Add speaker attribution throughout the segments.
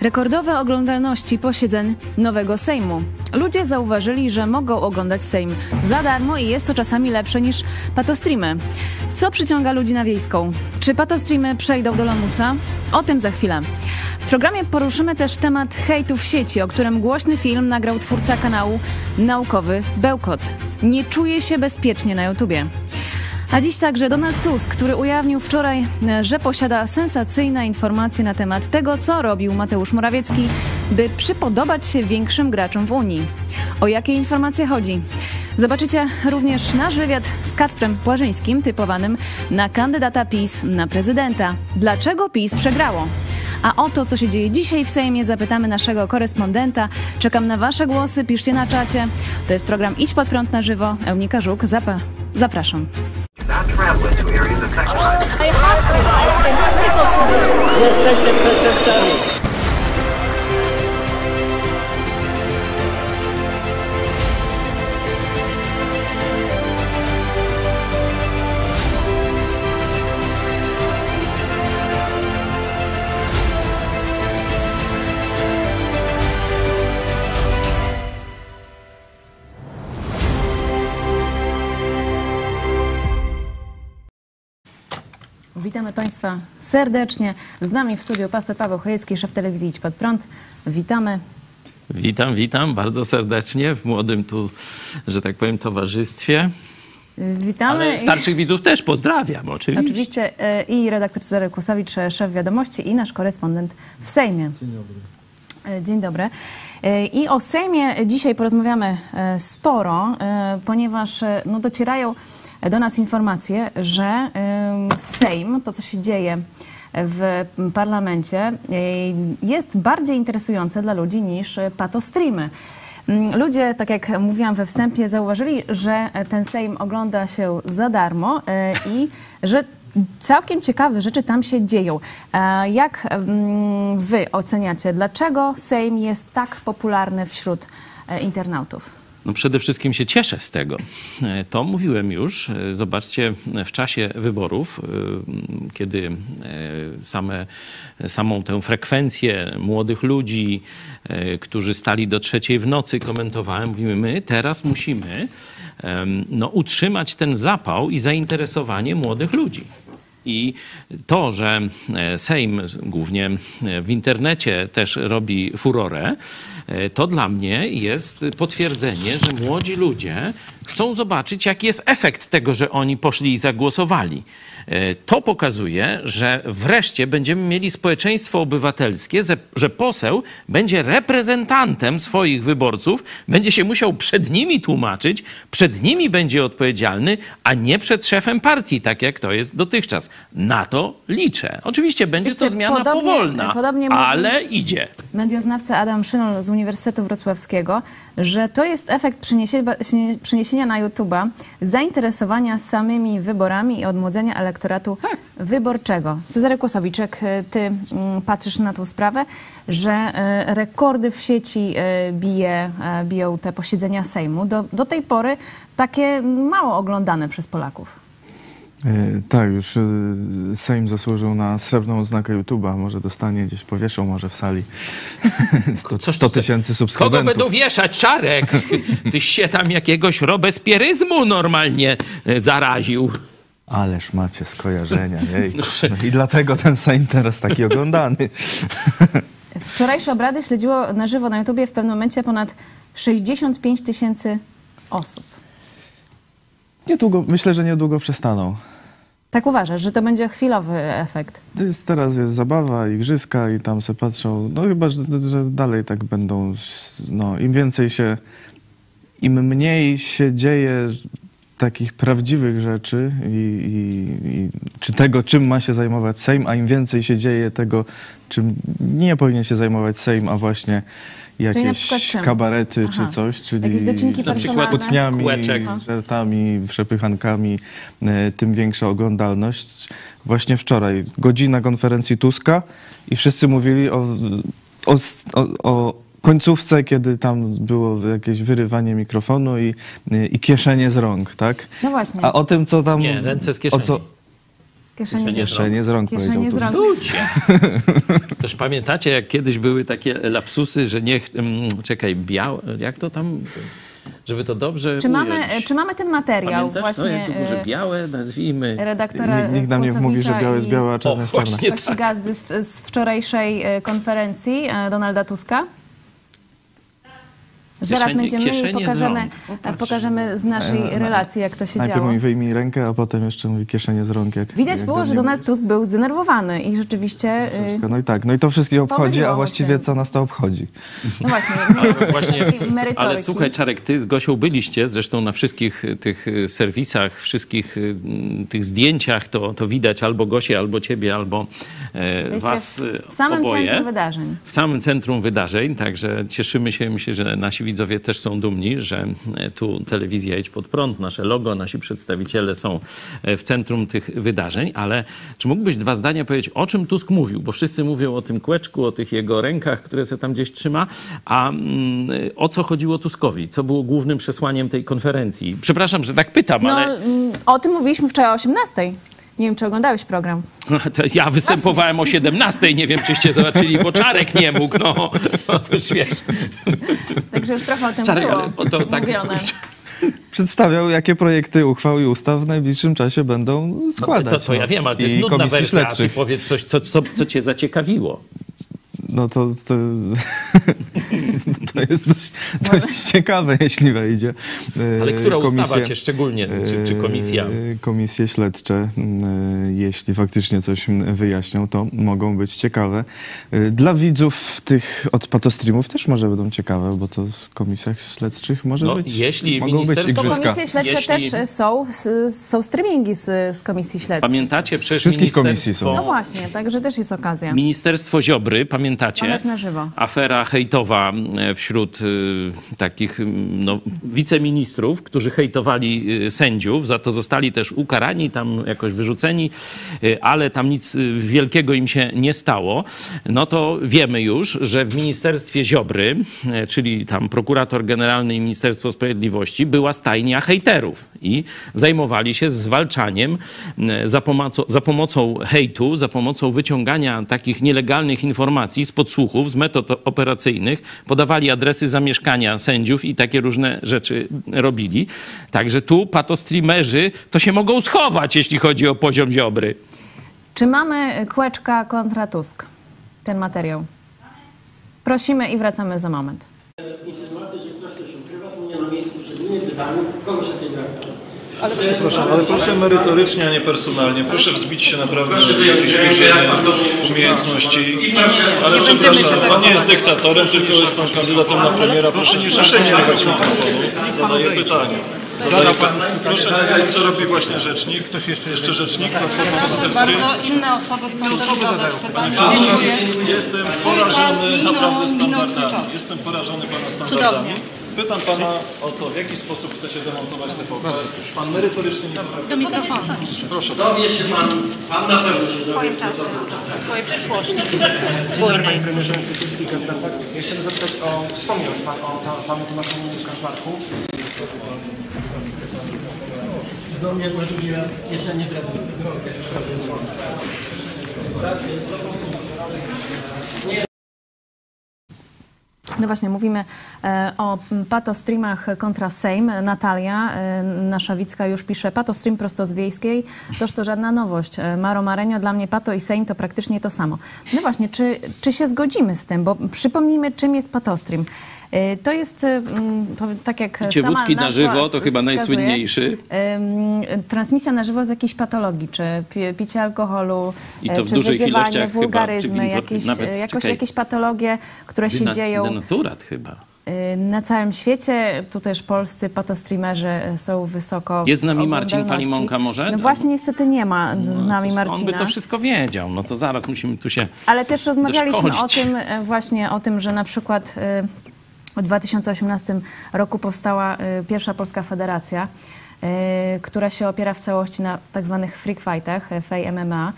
Speaker 1: Rekordowe oglądalności posiedzeń nowego Sejmu. Ludzie zauważyli, że mogą oglądać Sejm za darmo i jest to czasami lepsze niż patostreamy. Co przyciąga ludzi na wiejską? Czy patostreamy przejdą do lamusa? O tym za chwilę. W programie poruszymy też temat hejtu w sieci, o którym głośny film nagrał twórca kanału Naukowy Bełkot. Nie czuje się bezpiecznie na YouTubie. A dziś także Donald Tusk, który ujawnił wczoraj, e, że posiada sensacyjne informacje na temat tego, co robił Mateusz Morawiecki, by przypodobać się większym graczom w Unii. O jakie informacje chodzi? Zobaczycie również nasz wywiad z Kacprem Płażyńskim, typowanym na kandydata PiS na prezydenta. Dlaczego PiS przegrało? A o to, co się dzieje dzisiaj w Sejmie, zapytamy naszego korespondenta. Czekam na Wasze głosy, piszcie na czacie. To jest program Idź Pod Prąd na żywo. Eunika Żuk, zapa zapraszam.
Speaker 2: travelers to areas affected by... yes, yes.
Speaker 1: Witamy Państwa serdecznie. Z nami w studiu pastor Paweł Chojecki, szef telewizji Idź Pod Prąd. Witamy.
Speaker 3: Witam, witam bardzo serdecznie w młodym tu, że tak powiem, towarzystwie.
Speaker 1: Witamy.
Speaker 3: Ale starszych widzów też pozdrawiam, oczywiście.
Speaker 1: Oczywiście e, i redaktor Cezary Kłosowicz, e, szef wiadomości i nasz korespondent w Sejmie. Dzień dobry. Dzień dobry. E, I o Sejmie dzisiaj porozmawiamy e, sporo, e, ponieważ e, no, docierają do nas informacje, że Sejm, to co się dzieje w parlamencie, e, jest bardziej interesujące dla ludzi niż patostreamy. Mm, Ludzie, tak jak mówiłam we wstępie, zauważyli, że ten Sejm ogląda się za darmo e, i że całkiem ciekawe rzeczy tam się dzieją. E, Jak mm, wy oceniacie, dlaczego Sejm jest tak popularny wśród internautów?
Speaker 3: No przede wszystkim się cieszę z tego. E, To mówiłem już. E, Zobaczcie, w czasie wyborów, e, kiedy same, samą tę frekwencję młodych ludzi, którzy stali do trzeciej w nocy, komentowałem, mówimy, my teraz musimy no, utrzymać ten zapał i zainteresowanie młodych ludzi. I to, że e, Sejm głównie e, w internecie też robi furorę, e, to dla mnie jest potwierdzenie, że młodzi ludzie chcą zobaczyć, jaki jest efekt tego, że oni poszli i zagłosowali. E, To pokazuje, że wreszcie będziemy mieli społeczeństwo obywatelskie, że poseł będzie reprezentantem swoich wyborców, będzie się musiał przed nimi tłumaczyć, przed nimi będzie odpowiedzialny, a nie przed szefem partii, tak jak to jest dotychczas. Na to liczę. Oczywiście będzie to zmiana
Speaker 1: podobnie-
Speaker 3: powolna,
Speaker 1: podobnie mówi-
Speaker 3: ale idzie.
Speaker 1: Medioznawca Adam Szynol z Uniwersytetu Wrocławskiego, że to jest efekt przeniesienia, przeniesienia na YouTube'a zainteresowania samymi wyborami i odmłodzenia elektoratu wyborczego. Cezary Kłosowicz, jak e, ty mm, patrzysz na tą sprawę, że e, rekordy w sieci e, bije, biją te posiedzenia Sejmu, do, do tej pory takie mało oglądane przez Polaków.
Speaker 4: E, Tak, już Sejm zasłużył na srebrną oznakę YouTube'a. Może dostanie gdzieś powieszą, może w sali 100
Speaker 3: Coś
Speaker 4: 100
Speaker 3: ty-
Speaker 4: tysięcy
Speaker 3: Kogo
Speaker 4: subskrybentów.
Speaker 3: będą wieszać, Czarek? Tyś się tam jakiegoś robespieryzmu normalnie e, zaraził.
Speaker 4: Ależ macie skojarzenia, jej. No I dlatego ten Sejm teraz taki oglądany.
Speaker 1: Wczorajsze obrady śledziło na żywo na YouTubie w pewnym momencie ponad 65 tysięcy osób.
Speaker 4: Niedługo, myślę, że niedługo przestaną.
Speaker 1: Tak uważasz, że to będzie chwilowy efekt?
Speaker 4: To jest, teraz jest zabawa, igrzyska i tam se patrzą, no chyba, że, że dalej tak będą, no im więcej się, im mniej się dzieje takich prawdziwych rzeczy i, i, i czy tego, czym ma się zajmować Sejm, a im więcej się dzieje tego, czym nie powinien się zajmować Sejm, a właśnie
Speaker 1: na
Speaker 4: jakieś kabarety
Speaker 1: Aha.
Speaker 4: czy coś, czyli
Speaker 1: Jakieś docinki
Speaker 3: Na przykład
Speaker 1: personalne?
Speaker 4: kłótniami,
Speaker 3: Kółeczek.
Speaker 4: żartami, przepychankami, e, tym większa oglądalność. Właśnie wczoraj godzina konferencji Tuska i wszyscy mówili o, o, o, o końcówce, kiedy tam było jakieś wyrywanie mikrofonu i, i kieszenie z rąk, tak?
Speaker 1: No właśnie.
Speaker 4: A o tym, co tam...
Speaker 3: Nie, ręce z
Speaker 4: O
Speaker 3: kieszeni.
Speaker 4: co,
Speaker 1: Kieszenie,
Speaker 3: Kieszenie
Speaker 1: z rąk.
Speaker 4: Kieszenie z rąk
Speaker 1: Kieszenie
Speaker 4: powiedział
Speaker 1: z rąk.
Speaker 3: Też pamiętacie, jak kiedyś były takie lapsusy, że niech, mm, czekaj, białe, jak to tam, żeby to dobrze
Speaker 1: Czy mamy, czy mamy ten materiał
Speaker 3: Pamiętasz? no,
Speaker 1: właśnie
Speaker 3: tu może
Speaker 1: e,
Speaker 3: białe, nazwijmy.
Speaker 1: redaktora
Speaker 4: Nikt, nikt nam nie mówi, że białe jest białe, a czarne
Speaker 3: O,
Speaker 4: jest czarne.
Speaker 3: właśnie.
Speaker 1: Gości Gazdy z, z wczorajszej e, konferencji e, Donalda Tuska? Zaraz
Speaker 3: Kieszenie-
Speaker 1: będziemy i
Speaker 3: kieszenie
Speaker 1: pokażemy.
Speaker 3: Popatrz.
Speaker 1: pokażemy z naszej
Speaker 4: E,
Speaker 1: relacji, jak to się
Speaker 4: Najpierw
Speaker 1: działo.
Speaker 4: mówi wyjmij rękę, a potem jeszcze mówi kieszenie z rąk. Jak,
Speaker 1: Widać
Speaker 4: jak
Speaker 1: było, że Donald. Tusk był zdenerwowany i rzeczywiście... y,
Speaker 4: Wszystko. No i tak, no i to wszystkich obchodzi, a właściwie
Speaker 1: się.
Speaker 4: co nas to obchodzi?
Speaker 1: No właśnie,
Speaker 3: Ale właśnie, ale słuchaj Czarek, ty z Gosią byliście, zresztą na wszystkich tych y, serwisach, wszystkich tych zdjęciach to, to widać albo Gosię, albo ciebie, albo e,
Speaker 1: Byliście
Speaker 3: was
Speaker 1: w, w samym
Speaker 3: oboje.
Speaker 1: centrum wydarzeń.
Speaker 3: w samym centrum wydarzeń, także cieszymy się, myślę, że nasi widzowie też są dumni, że e, tu telewizja Idź Pod Prąd, nasze logo, nasi przedstawiciele są e, w centrum tych wydarzeń, ale czy mógłbyś dwa zdania powiedzieć, o czym Tusk mówił? Bo wszyscy mówią o tym kłeczku, o tych jego rękach, które sobie tam gdzieś trzyma, a mm, o co chodziło Tuskowi? Co było głównym przesłaniem tej konferencji? Przepraszam, że tak pytam,
Speaker 1: No,
Speaker 3: ale
Speaker 1: mm, o tym mówiliśmy wczoraj o 18. Nie wiem, czy oglądałeś program.
Speaker 3: to ja występowałem o 17, nie wiem, czyście zobaczyli, bo Czarek nie mógł, no, no to już wiesz.
Speaker 1: Także już trochę o tym
Speaker 3: Czarek,
Speaker 1: było
Speaker 3: ale to tak-
Speaker 1: mówione.
Speaker 4: Przedstawiał, jakie projekty uchwał i ustaw w najbliższym czasie będą składać.
Speaker 3: No, to, to ja
Speaker 4: no.
Speaker 3: wiem, ale to jest
Speaker 4: I
Speaker 3: nudna wersja. Ty powiedz coś, co, co, co cię zaciekawiło.
Speaker 4: No to, to, to jest dość, dość ciekawe, jeśli wejdzie. E,
Speaker 3: Ale która ustawa
Speaker 4: komisje-
Speaker 3: cię szczególnie, czy, czy komisja?
Speaker 4: E, Komisje śledcze, e, jeśli faktycznie coś wyjaśnią, to mogą być ciekawe. Dla widzów tych od patostreamów też może będą ciekawe, bo to w komisjach śledczych może
Speaker 3: No,
Speaker 4: być,
Speaker 3: jeśli
Speaker 4: mogą być igrzyska.
Speaker 1: komisje śledcze
Speaker 3: Jeśli-
Speaker 1: też są, są streamingi z, z komisji śledczej.
Speaker 3: Pamiętacie przecież
Speaker 4: wszystkich komisji
Speaker 3: ministerstwo,
Speaker 1: No właśnie, także też jest okazja.
Speaker 3: ministerstwo Ziobry, pamiętacie?
Speaker 1: Oglądać na żywo.
Speaker 3: Afera hejtowa e, wśród e, takich no, wiceministrów, którzy hejtowali e, sędziów, za to zostali też ukarani, tam jakoś wyrzuceni, ale tam nic wielkiego im się nie stało. No to wiemy już, że w ministerstwie Ziobry, czyli tam prokurator generalny i Ministerstwo Sprawiedliwości, była stajnia hejterów i zajmowali się zwalczaniem za pomocą, za pomocą hejtu, za pomocą wyciągania takich nielegalnych informacji z podsłuchów, z metod operacyjnych, podawali adresy zamieszkania sędziów i takie różne rzeczy robili. Także tu patostreamerzy to się mogą schować, jeśli chodzi o poziom Ziobry.
Speaker 1: Czy mamy kłeczka kontra Tusk? Ten materiał. Prosimy i wracamy za moment.
Speaker 2: Insynuacje, że ktoś coś ukrywa, są nie na miejscu, szczególnie w wydaniu kogoś takiego jak
Speaker 5: Proszę, ale proszę merytorycznie, a nie personalnie. Proszę wzbić się naprawdę w jakieś wyżyny umiejętności. Ale przepraszam, pan nie jest dyktatorem, tylko jest pan kandydatem na premiera. Proszę nie szantażować mikrofonu. Zadaję pytanie. Zadaję pan, proszę nagrać, co robi właśnie rzecznik. Ktoś jeszcze, jeszcze rzecznik Platformy Obywatelskiej.
Speaker 6: Bardzo inne osoby chcą też zadać pytania.
Speaker 5: Przewodniczący, Jestem porażony naprawdę standardami. Jestem porażony pana standardami. Pytam pana o to, w jaki sposób chcecie demontować TVP. Pan merytorycznie nie potrafi.
Speaker 6: Do mikrofonu.
Speaker 5: Proszę.
Speaker 2: Dowie się pan, pan na pewno się
Speaker 6: W swoim czasie, w swojej przyszłości. Bujnej.
Speaker 7: Panie premierze Kuczyński Kaczmarek. Ja chciałem zapytać o, wspomniał już Pan o ta, Panu Tomaszu Kaczmarku.
Speaker 2: do mnie właściwie jeszcze nie trafił.
Speaker 1: No właśnie, mówimy e, o patostreamach kontra Sejm. Natalia e, Naszawicka już pisze, patostream prosto z Wiejskiej, toż to żadna nowość. E, Maro Marenio, dla mnie pato i Sejm to praktycznie to samo. No właśnie, czy, czy się zgodzimy z tym? Bo przypomnijmy, czym jest patostream. E, To jest, e, mm, tak jak
Speaker 3: Picie
Speaker 1: sama
Speaker 3: wódki na żywo to chyba najsłynniejszy.
Speaker 1: transmisja na żywo z jakiejś patologii, czy pi- picie alkoholu,
Speaker 3: I to
Speaker 1: e,
Speaker 3: w
Speaker 1: czy
Speaker 3: dużych ilościach chyba,
Speaker 1: wulgaryzmy,
Speaker 3: winwor-
Speaker 1: jakieś,
Speaker 3: nawet,
Speaker 1: jakoś
Speaker 3: czekaj.
Speaker 1: jakieś patologie, które się
Speaker 3: Dyna-
Speaker 1: dzieją
Speaker 3: Denaturat chyba.
Speaker 1: y, na całym świecie. Tu też polscy patostreamerzy y, są wysoko
Speaker 3: Jest z nami Marcin. Palimonka może?
Speaker 1: No
Speaker 3: No.
Speaker 1: właśnie niestety nie ma z nami
Speaker 3: On by
Speaker 1: Marcina.
Speaker 3: to wszystko wiedział. No to zaraz musimy tu się...
Speaker 1: Ale też rozmawialiśmy o
Speaker 3: doszkolić.
Speaker 1: tym y, właśnie, o tym, że na przykład y, w 2018 roku powstała y, pierwsza Polska Federacja, y, która się opiera w całości na tak zwanych freak fightach, y, FA MMA.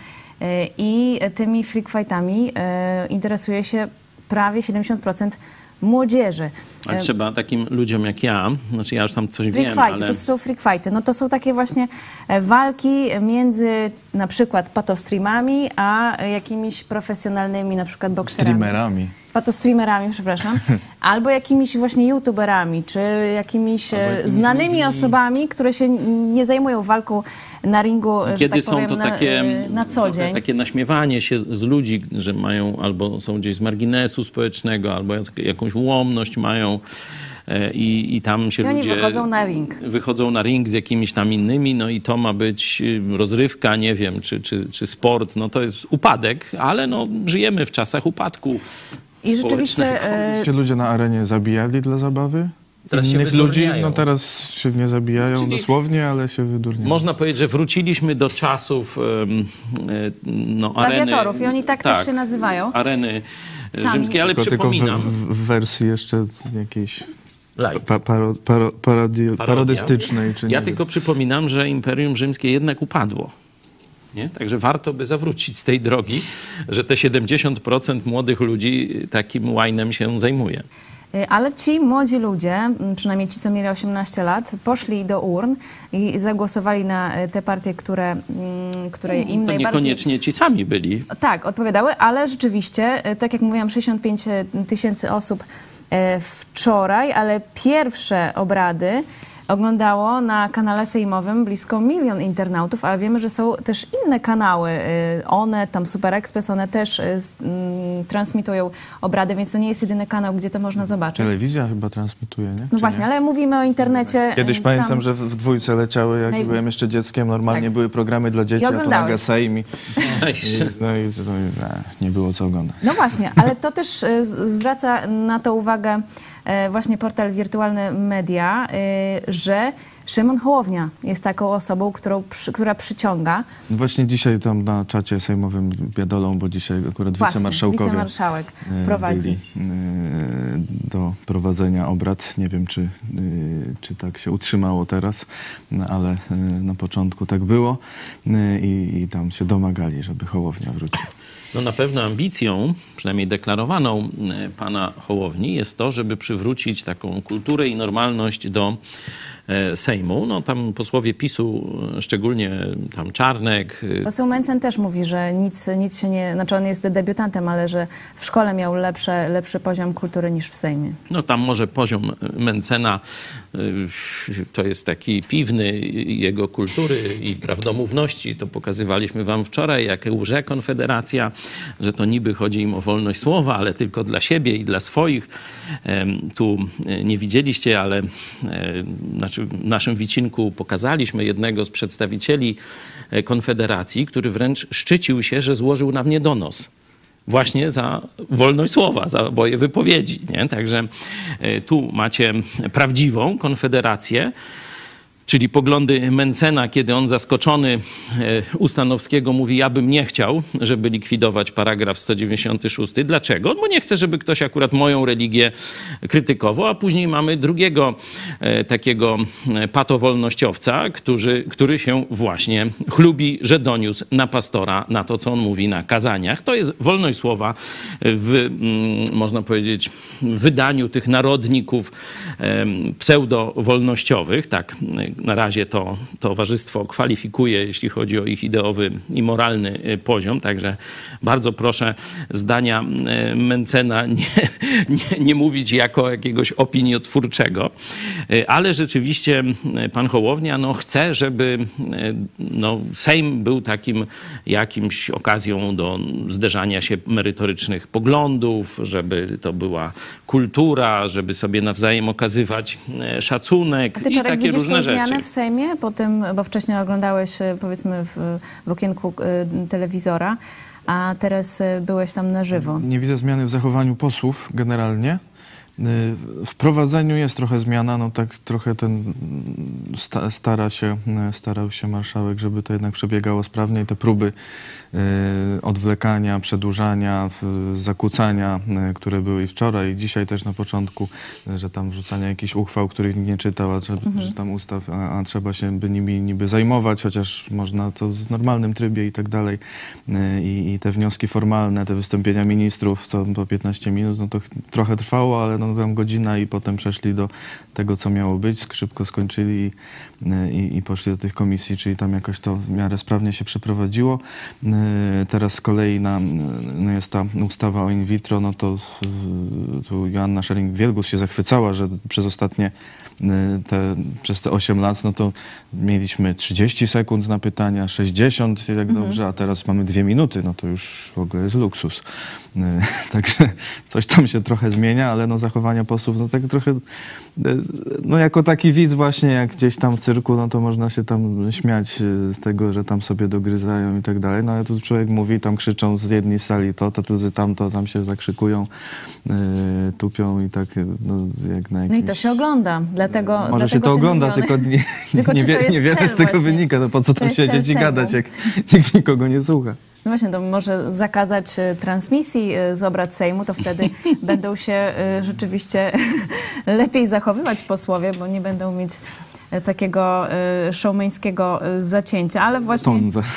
Speaker 1: I tymi freak fightami interesuje się prawie 70% młodzieży.
Speaker 3: Ale trzeba takim ludziom jak ja, znaczy ja już tam coś
Speaker 1: Freak
Speaker 3: wiem,
Speaker 1: fighty,
Speaker 3: ale...
Speaker 1: to są freak fighty. No to są takie właśnie e, walki między na przykład patostreamami, a jakimiś profesjonalnymi na przykład bokserami.
Speaker 4: Streamerami.
Speaker 1: Patostreamerami, przepraszam. Albo jakimiś właśnie youtuberami, czy jakimiś, e,
Speaker 3: jakimiś
Speaker 1: znanymi
Speaker 3: ludźmi-
Speaker 1: osobami, które się nie zajmują walką na ringu,
Speaker 3: Kiedy
Speaker 1: tak
Speaker 3: są
Speaker 1: powiem,
Speaker 3: to
Speaker 1: na,
Speaker 3: takie,
Speaker 1: e, na co dzień.
Speaker 3: takie naśmiewanie się z ludzi, że mają albo są gdzieś z marginesu społecznego, albo jak- jakąś ułomność mają. e, I, I tam się
Speaker 1: I oni
Speaker 3: ludzie
Speaker 1: wychodzą na ring.
Speaker 3: wychodzą na ring z jakimiś tam innymi, no i to ma być y, rozrywka, nie wiem, czy, czy, czy sport. No to jest upadek, ale no, żyjemy w czasach upadku.
Speaker 1: I rzeczywiście e,
Speaker 4: Się ludzie na arenie zabijali dla zabawy?
Speaker 3: Teraz się
Speaker 4: Innych ludzi, no teraz się nie zabijają
Speaker 3: Czyli-
Speaker 4: dosłownie, ale się wydurniają.
Speaker 3: Można powiedzieć, że wróciliśmy do czasów e, no, areny.
Speaker 1: gladiatorów i oni tak, też się nazywają.
Speaker 3: Areny e,
Speaker 1: Sami.
Speaker 3: rzymskiej, ale
Speaker 4: tylko, tylko w,
Speaker 3: przypominam.
Speaker 4: w, wersji jeszcze jakiejś pa, paro, paro, parodi, parodystycznej. Czy
Speaker 3: Ja
Speaker 4: nie
Speaker 3: tylko przypominam, że Imperium Rzymskie jednak upadło. Nie? Także warto by zawrócić z tej drogi, że te 70% młodych ludzi takim łajnem się zajmuje.
Speaker 1: Y, Ale ci młodzi ludzie, m, przynajmniej ci, co mieli 18 lat, poszli do urn i zagłosowali na y, te partie, które, mm, które im
Speaker 3: To
Speaker 1: najbardziej...
Speaker 3: niekoniecznie ci sami byli.
Speaker 1: Tak, odpowiadały, ale rzeczywiście, e, tak jak mówiłam, 65 tysięcy osób wczoraj, ale pierwsze obrady oglądało na kanale sejmowym blisko milion internautów, a wiemy, że są też inne kanały. e, One, tam Super Express, one też e, s- mm, transmitują obrady, więc to nie jest jedyny kanał, gdzie to można zobaczyć.
Speaker 4: Telewizja chyba transmituje, nie?
Speaker 1: No
Speaker 4: Czy
Speaker 1: właśnie,
Speaker 4: nie?
Speaker 1: ale mówimy o internecie.
Speaker 4: Kiedyś
Speaker 1: e,
Speaker 4: pamiętam,
Speaker 1: tam-
Speaker 4: że w, dwójce leciały, jak
Speaker 1: Naj-
Speaker 4: byłem jeszcze dzieckiem, normalnie
Speaker 1: Tak.
Speaker 4: były programy dla dzieci, a
Speaker 1: oglądałeś.
Speaker 4: nagle Sejm i, no i no, i nie, nie było co oglądać.
Speaker 1: No właśnie, ale to też e, zwraca na to uwagę e, właśnie portal Wirtualne Media, e, że Szymon Hołownia jest taką osobą, którą, przy- która przyciąga
Speaker 4: Właśnie dzisiaj tam na czacie sejmowym biadolą, bo dzisiaj akurat
Speaker 1: właśnie
Speaker 4: wicemarszałkowie
Speaker 1: wicemarszałek
Speaker 4: e,
Speaker 1: prowadzi.
Speaker 4: e, do prowadzenia obrad. Nie wiem, czy, e, czy tak się utrzymało teraz, no, ale e, na początku tak było E, i, i tam się domagali, żeby Hołownia wrócił.
Speaker 3: No na pewno ambicją, przynajmniej deklarowaną e, pana Hołowni, jest to, żeby przywrócić taką kulturę i normalność do Sejmu. No tam posłowie PiSu, e, szczególnie tam Czarnek, e,
Speaker 1: Poseł Mencen też mówi, że nic, nic się nie... Znaczy on jest debiutantem, ale że w szkole miał lepsze, lepszy poziom kultury niż w Sejmie.
Speaker 3: No tam może poziom Mencena to jest taki piwny jego kultury i prawdomówności. To pokazywaliśmy wam wczoraj, jak łże Konfederacja, że to niby chodzi im o wolność słowa, ale tylko dla siebie i dla swoich. Tu e, nie widzieliście, ale e, znaczy w naszym wycinku pokazaliśmy jednego z przedstawicieli e, Konfederacji, który wręcz szczycił się, że złożył na mnie donos właśnie za wolność słowa, za moje wypowiedzi. Nie? Także e, tu macie prawdziwą konfederację, czyli poglądy Mencena, kiedy on zaskoczony e, u Stanowskiego mówi, ja bym nie chciał, żeby likwidować paragraf 196. Dlaczego? Bo nie chcę, żeby ktoś akurat moją religię krytykował, a później mamy drugiego e, takiego e, patowolnościowca, który, który się właśnie chlubi, że doniósł na pastora na to, co on mówi na kazaniach. To jest wolność słowa w, mm, można powiedzieć, wydaniu tych narodników pseudo-wolnościowych. Tak, na razie to towarzystwo kwalifikuje, jeśli chodzi o ich ideowy i moralny e, poziom. Także bardzo proszę zdania e, Mencena nie, nie, nie mówić jako jakiegoś opiniotwórczego. E, Ale rzeczywiście pan Hołownia no, chce, żeby no, Sejm był takim jakimś okazją do zderzania się merytorycznych poglądów, żeby to była kultura, żeby sobie nawzajem okazywać szacunek i takie różne rzeczy.
Speaker 1: Zmianę w Sejmie po tym, bo wcześniej oglądałeś e, powiedzmy w, w okienku e, telewizora, a teraz e, byłeś tam na żywo.
Speaker 4: Nie widzę zmiany w zachowaniu posłów generalnie. W prowadzeniu jest trochę zmiana, no tak trochę ten mm, sta, stara się, starał się marszałek, żeby to jednak przebiegało sprawniej. Te próby odwlekania, przedłużania, zakłócania, y, które były i wczoraj, i dzisiaj też na początku, y, że tam wrzucania jakichś uchwał, których nikt nie czytał, a trzeba, że tam ustaw, a, a trzeba się by nimi niby zajmować, chociaż można to w normalnym trybie i tak dalej. Y, I, I te wnioski formalne, te wystąpienia ministrów, co po 15 minut, no to ch- trochę trwało, ale no no tam godzina i potem przeszli do tego, co miało być, szybko skończyli i, i, i poszli do tych komisji, czyli tam jakoś to w miarę sprawnie się przeprowadziło. Y, Teraz z kolei na, no jest ta ustawa o in vitro, no to y, tu Joanna Schering-Wielgus się zachwycała, że przez ostatnie y, te, przez te 8 lat, no to mieliśmy 30 sekund na pytania, 60 jak dobrze, a teraz mamy dwie minuty, no to już w ogóle jest luksus. Y, Także coś tam się trochę zmienia, ale no zachowania posłów, no tak trochę, y, no jako taki widz właśnie, jak gdzieś tam w cyrku, no to można się tam śmiać y, z tego, że tam sobie dogryzają i tak dalej, no ale tu człowiek mówi, tam krzyczą z jednej sali to, taty tamto, tam się zakrzykują, y, tupią i tak, y, no jak na
Speaker 1: No
Speaker 4: jakimś...
Speaker 1: i to się ogląda, dlatego
Speaker 4: Może
Speaker 1: dlatego
Speaker 4: się to ogląda, tylko, nie,
Speaker 1: Tylko
Speaker 4: nie,
Speaker 1: to
Speaker 4: wie, niewiele z tego
Speaker 1: właśnie?
Speaker 4: wynika. No po co
Speaker 1: To
Speaker 4: tam siedzieć i gadać, jak nikt nikogo nie słucha.
Speaker 1: No właśnie, to może zakazać e, transmisji e, z obrad Sejmu, to wtedy będą się e, rzeczywiście lepiej zachowywać posłowie, bo nie będą mieć takiego e, showmeńskiego e, zacięcia, ale właśnie...
Speaker 4: Sądzę.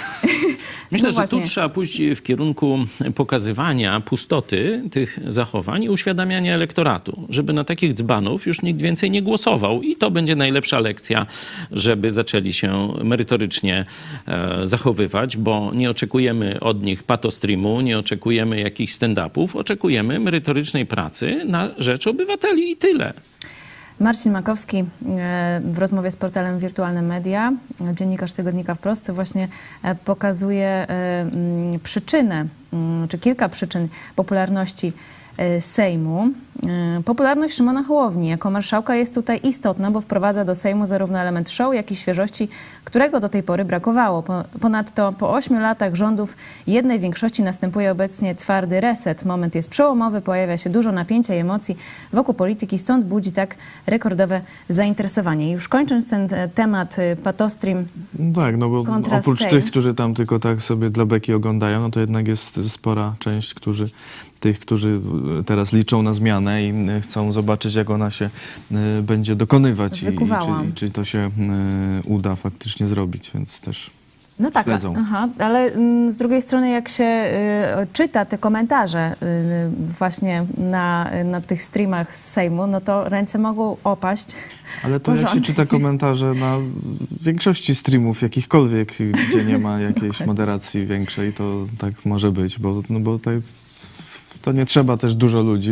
Speaker 3: Myślę,
Speaker 1: No
Speaker 3: że tu trzeba pójść w kierunku pokazywania pustoty tych zachowań i uświadamiania elektoratu, żeby na takich dzbanów już nikt więcej nie głosował. I to będzie najlepsza lekcja, żeby zaczęli się merytorycznie e, zachowywać, bo nie oczekujemy od nich patostreamu, nie oczekujemy jakichś stand-upów, oczekujemy merytorycznej pracy na rzecz obywateli i tyle.
Speaker 1: Marcin Makowski e, w rozmowie z portalem Wirtualne Media, dziennikarz tygodnika Wprost, właśnie e, pokazuje e, przyczynę, czy kilka przyczyn popularności Sejmu. E, Popularność Szymona Hołowni jako marszałka jest tutaj istotna, bo wprowadza do Sejmu zarówno element show, jak i świeżości, którego do tej pory brakowało. Po- Ponadto po ośmiu latach rządów jednej większości następuje obecnie twardy reset. Moment jest przełomowy, pojawia się dużo napięcia i emocji wokół polityki, stąd budzi tak rekordowe zainteresowanie. Już kończąc ten e, temat, e, Patostream,
Speaker 4: No tak, no bo oprócz
Speaker 1: Sejm.
Speaker 4: tych, którzy tam tylko tak sobie dla beki oglądają, no to jednak jest spora część, którzy, tych, którzy teraz liczą na zmianę i y, chcą zobaczyć, jak ona się y, będzie dokonywać i, i, czy, czy to się y, uda faktycznie zrobić, więc też
Speaker 1: No tak,
Speaker 4: śledzą.
Speaker 1: aha, ale mm, z drugiej strony jak się czyta te komentarze właśnie na, na tych streamach z Sejmu, no to ręce mogą opaść.
Speaker 4: Ale to jak się czyta komentarze na większości streamów jakichkolwiek, gdzie nie ma jakiejś moderacji większej, to tak może być, bo, no bo to, jest, to nie trzeba też dużo ludzi,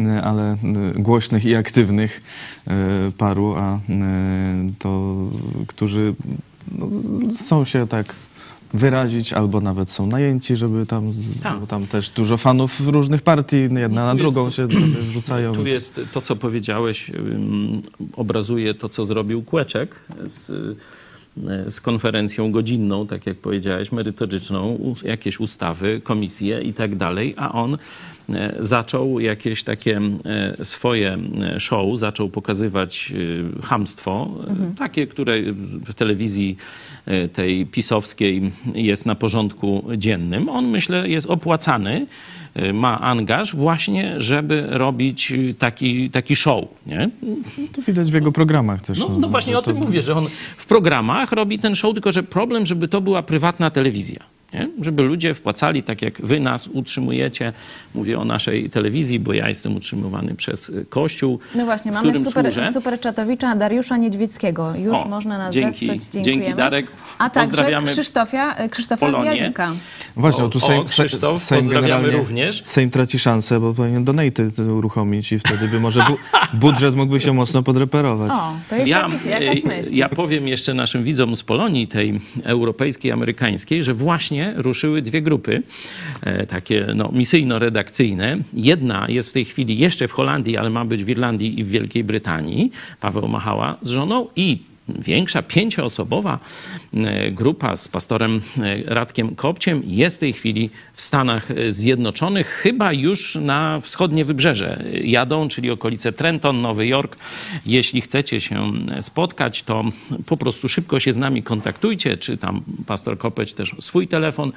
Speaker 4: y, ale y, głośnych i aktywnych y, paru, a to, którzy no, chcą się tak wyrazić, albo nawet są najęci, żeby tam,
Speaker 3: Tak.
Speaker 4: tam też dużo fanów różnych partii, jedna na
Speaker 3: Tu jest-
Speaker 4: drugą się wrzucają.
Speaker 3: Tu jest to, co powiedziałeś, obrazuje to, co zrobił Kłeczek z, z konferencją godzinną, tak jak powiedziałeś, merytoryczną, jakieś ustawy, komisje i tak dalej, a on e, zaczął jakieś takie e, swoje e, show, zaczął pokazywać e, chamstwo, e, takie, które w telewizji e, tej pisowskiej jest na porządku dziennym. On, myślę, jest opłacany, e, ma angaż właśnie, żeby robić e, taki, taki show, nie?
Speaker 4: To widać w jego programach też.
Speaker 3: No, no właśnie o
Speaker 4: to-
Speaker 3: tym mówię, że on w programach robi ten show, tylko że problem, żeby to była prywatna telewizja. Nie? Żeby ludzie wpłacali, tak jak wy nas utrzymujecie. Mówię o naszej telewizji, bo ja jestem utrzymywany przez y, Kościół.
Speaker 1: No właśnie,
Speaker 3: w
Speaker 1: mamy super,
Speaker 3: służę.
Speaker 1: super czatowicza Dariusza Niedźwieckiego. Już
Speaker 3: O,
Speaker 1: można nas
Speaker 3: dzięki,
Speaker 1: wesprzeć. Dziękujemy.
Speaker 3: dzięki, Darek.
Speaker 1: A także
Speaker 3: Pozdrawiamy
Speaker 1: Krzysztofia, Krzysztofa
Speaker 3: Polonię.
Speaker 1: Bialika.
Speaker 4: Właśnie,
Speaker 3: O,
Speaker 4: o, tu
Speaker 3: o,
Speaker 4: Sejm,
Speaker 3: Krzysztof,
Speaker 4: Sejm
Speaker 3: pozdrawiamy
Speaker 4: generalnie,
Speaker 3: również.
Speaker 4: Sejm traci szansę, bo powinien donaty uruchomić i wtedy by może bu budżet mógłby się mocno podreperować.
Speaker 1: O, to jest
Speaker 3: Ja,
Speaker 1: jakiś, jakaś
Speaker 3: e,
Speaker 1: myśl.
Speaker 3: ja powiem jeszcze naszym widzom z Polonii, tej europejskiej, amerykańskiej, że właśnie ruszyły dwie grupy, e, takie no, misyjno-redakcyjne. Jedna jest w tej chwili jeszcze w Holandii, ale ma być w Irlandii i w Wielkiej Brytanii. Paweł Machała z żoną i większa, pięcioosobowa e, grupa z pastorem e, Radkiem Kopciem jest w tej chwili w Stanach Zjednoczonych, chyba już na wschodnie wybrzeże jadą, czyli okolice Trenton, Nowy Jork. Jeśli chcecie się spotkać, to po prostu szybko się z nami kontaktujcie, czy tam pastor Kopeć też swój telefon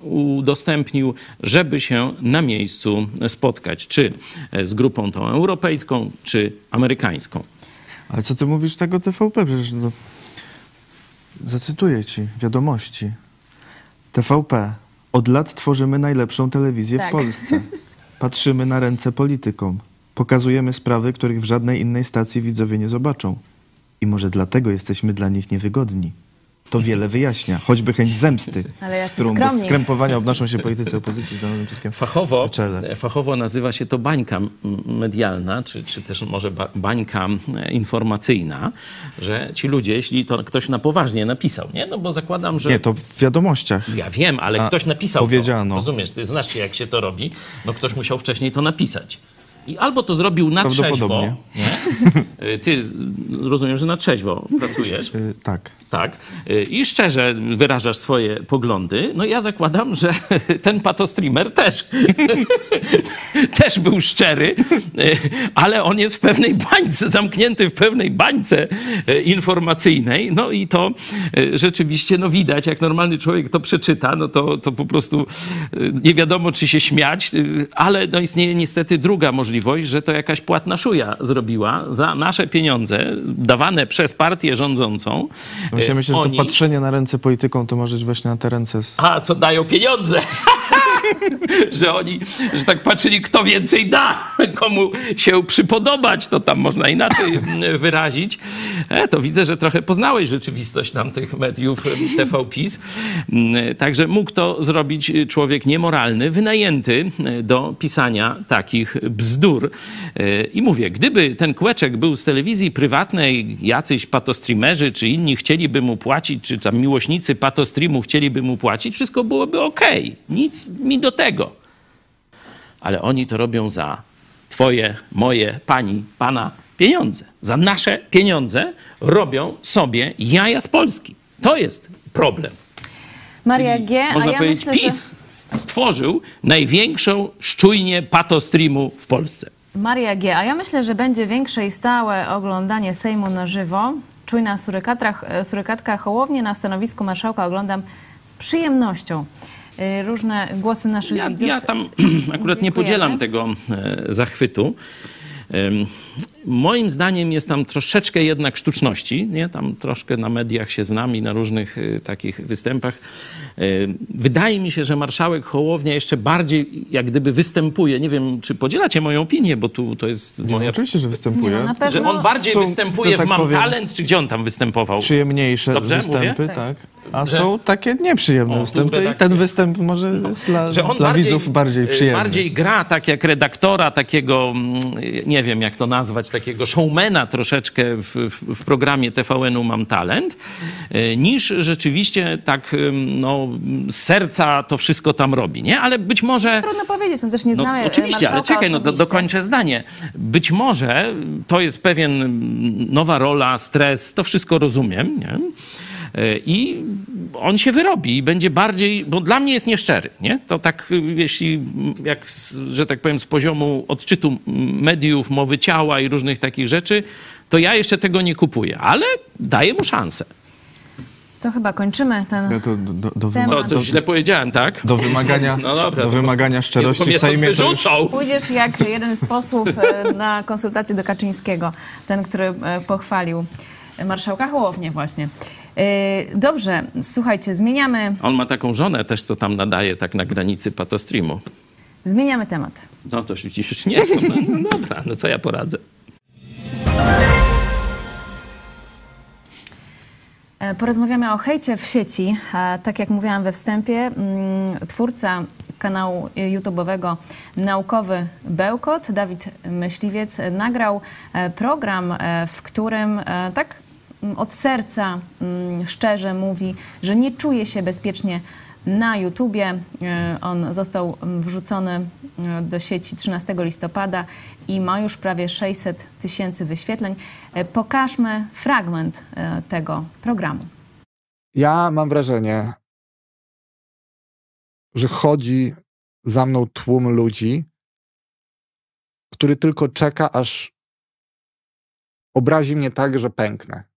Speaker 3: udostępnił, żeby się na miejscu spotkać, czy z grupą tą europejską, czy amerykańską.
Speaker 4: Ale co ty mówisz tego TVP? Przecież no, zacytuję ci wiadomości. TVP. Od lat tworzymy najlepszą telewizję
Speaker 1: Tak.
Speaker 4: w Polsce. Patrzymy na ręce politykom. Pokazujemy sprawy, których w żadnej innej stacji widzowie nie zobaczą. I może dlatego jesteśmy dla nich niewygodni. To wiele wyjaśnia, choćby chęć zemsty, z którą bez
Speaker 1: skromni.
Speaker 4: skrępowania obnoszą się politycy opozycji z Donaldem Tuskiem.
Speaker 3: Fachowo, fachowo nazywa się to bańka medialna, czy, czy też może ba- bańka informacyjna, że ci ludzie, jeśli to ktoś na poważnie napisał, nie? No bo zakładam, że...
Speaker 4: Nie, to w wiadomościach.
Speaker 3: Ja wiem, ale
Speaker 4: A,
Speaker 3: ktoś napisał
Speaker 4: powiedziano.
Speaker 3: to. Rozumiesz, ty znasz się, jak się to robi. No ktoś musiał wcześniej to napisać. I albo to zrobił na trzeźwo, nie? Y, Ty rozumiem, że na trzeźwo pracujesz.
Speaker 4: Y, tak.
Speaker 3: Tak. Y, I szczerze wyrażasz swoje poglądy. No ja zakładam, że ten patostreamer też, też był szczery, ale on jest w pewnej bańce, zamknięty w pewnej bańce informacyjnej. No i to rzeczywiście no widać, jak normalny człowiek to przeczyta, no to, to po prostu nie wiadomo, czy się śmiać, ale no istnieje niestety druga możliwość, że to jakaś płatna szuja zrobiła za nasze pieniądze dawane przez partię rządzącą.
Speaker 4: Właśnie
Speaker 3: Y,
Speaker 4: myślę, że
Speaker 3: oni-
Speaker 4: to patrzenie na ręce polityką to może być właśnie na te ręce z...
Speaker 3: a, co dają pieniądze. że oni, że tak patrzyli, kto więcej da, komu się przypodobać, to tam można inaczej wyrazić. E, to widzę, że trochę poznałeś rzeczywistość tamtych mediów em, TV PiS. Mm, Także mógł to zrobić człowiek niemoralny, wynajęty e, do pisania takich bzdur. E, I mówię, gdyby ten kłeczek był z telewizji prywatnej, jacyś patostreamerzy czy inni chcieliby mu płacić, czy tam miłośnicy patostreamu chcieliby mu płacić, wszystko byłoby okej. Nic mi do tego. Ale oni to robią za twoje, moje, pani, pana pieniądze. Za nasze pieniądze robią sobie jaja z Polski. To jest problem.
Speaker 1: Maria G., a
Speaker 3: Można
Speaker 1: ja
Speaker 3: powiedzieć,
Speaker 1: myślę,
Speaker 3: PiS stworzył największą szczujnię patostreamu w Polsce.
Speaker 1: że... Maria G., a ja myślę, że będzie większe i stałe oglądanie Sejmu na żywo. Czujna surykatka Hołownię na stanowisku marszałka oglądam z przyjemnością. E, Różne głosy naszych
Speaker 3: Ja,
Speaker 1: widzów.
Speaker 3: ja tam akurat nie podzielam tego e, zachwytu. Moim zdaniem jest tam troszeczkę jednak sztuczności. Nie? Tam troszkę na mediach się znam i na różnych e, takich występach. E, Wydaje mi się, że marszałek Hołownia jeszcze bardziej jak gdyby występuje. Nie wiem, czy podzielacie moją opinię, bo tu to jest
Speaker 4: No,
Speaker 3: moja...
Speaker 4: oczywiście, że
Speaker 1: Nie,
Speaker 4: występuje.
Speaker 1: no, na pewno...
Speaker 3: Że on bardziej
Speaker 4: Są,
Speaker 3: występuje
Speaker 4: tak
Speaker 3: w Mam
Speaker 4: powiem,
Speaker 3: Talent, czy gdzie on tam występował?
Speaker 4: Przyjemniejsze
Speaker 3: Dobrze
Speaker 4: występy,
Speaker 3: mówię?
Speaker 4: tak. A
Speaker 3: Że-
Speaker 4: są takie nieprzyjemne
Speaker 3: O,
Speaker 4: występy i ten występ może jest dla,
Speaker 3: że on
Speaker 4: dla
Speaker 3: bardziej,
Speaker 4: widzów bardziej
Speaker 3: y,
Speaker 4: przyjemny.
Speaker 3: Bardziej gra tak jak redaktora, takiego, mm, nie wiem jak to nazwać, takiego showmana troszeczkę w, w, w programie TVN-u Mam Talent, y, niż rzeczywiście tak no, z serca to wszystko tam robi, nie? Ale być może...
Speaker 1: Trudno powiedzieć, no też nie
Speaker 3: No,
Speaker 1: znamy e,
Speaker 3: oczywiście, ale czekaj, no, do, dokończę zdanie. Być może to jest pewien nowa rola, stres, to wszystko rozumiem, nie? E, I on się wyrobi i będzie bardziej, bo dla mnie jest nieszczery, nie? To tak, y, jeśli, mm, jak, że tak powiem, z poziomu odczytu mediów, mowy ciała i różnych takich rzeczy, to ja jeszcze tego nie kupuję, ale daję mu szansę.
Speaker 1: To chyba kończymy ten...
Speaker 4: Ja to do, do, do,
Speaker 1: Temat.
Speaker 3: Co, coś źle powiedziałem, tak?
Speaker 4: do wymagania,
Speaker 3: No dobra,
Speaker 4: do wymagania szczerości w Sejmie to już.
Speaker 1: Pójdziesz jak jeden z posłów e, na konsultację do Kaczyńskiego, ten, który e, pochwalił marszałka Hołownię właśnie. E, Dobrze, słuchajcie, zmieniamy,
Speaker 3: On ma taką żonę też, co tam nadaje tak na granicy patostreamu.
Speaker 1: zmieniamy temat.
Speaker 3: No to już widzisz, nie. No, dobra, no co ja poradzę.
Speaker 1: E, Porozmawiamy o hejcie w sieci. E, Tak jak mówiłam we wstępie, mm, twórca kanału YouTube'owego Naukowy Bełkot, Dawid Myśliwiec, nagrał e, program, w którym tak od serca mm, szczerze mówi, że nie czuje się bezpiecznie na YouTubie. E, On został mm, wrzucony e, do sieci 13 listopada i ma już prawie 600 tysięcy wyświetleń. E, Pokażmy fragment tego programu.
Speaker 8: Ja mam wrażenie, że chodzi za mną tłum ludzi, który tylko czeka, aż obrazi mnie tak, że pęknę.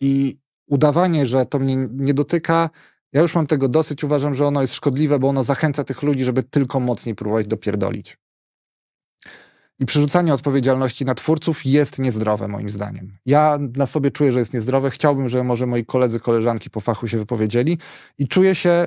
Speaker 8: I udawanie, że to mnie nie dotyka, ja już mam tego dosyć. Uważam, że ono jest szkodliwe, bo ono zachęca tych ludzi, żeby tylko mocniej próbować dopierdolić. I przerzucanie odpowiedzialności na twórców jest niezdrowe, moim zdaniem. Ja na sobie czuję, że jest niezdrowe. Chciałbym, żeby może moi koledzy, koleżanki po fachu się wypowiedzieli. I czuję się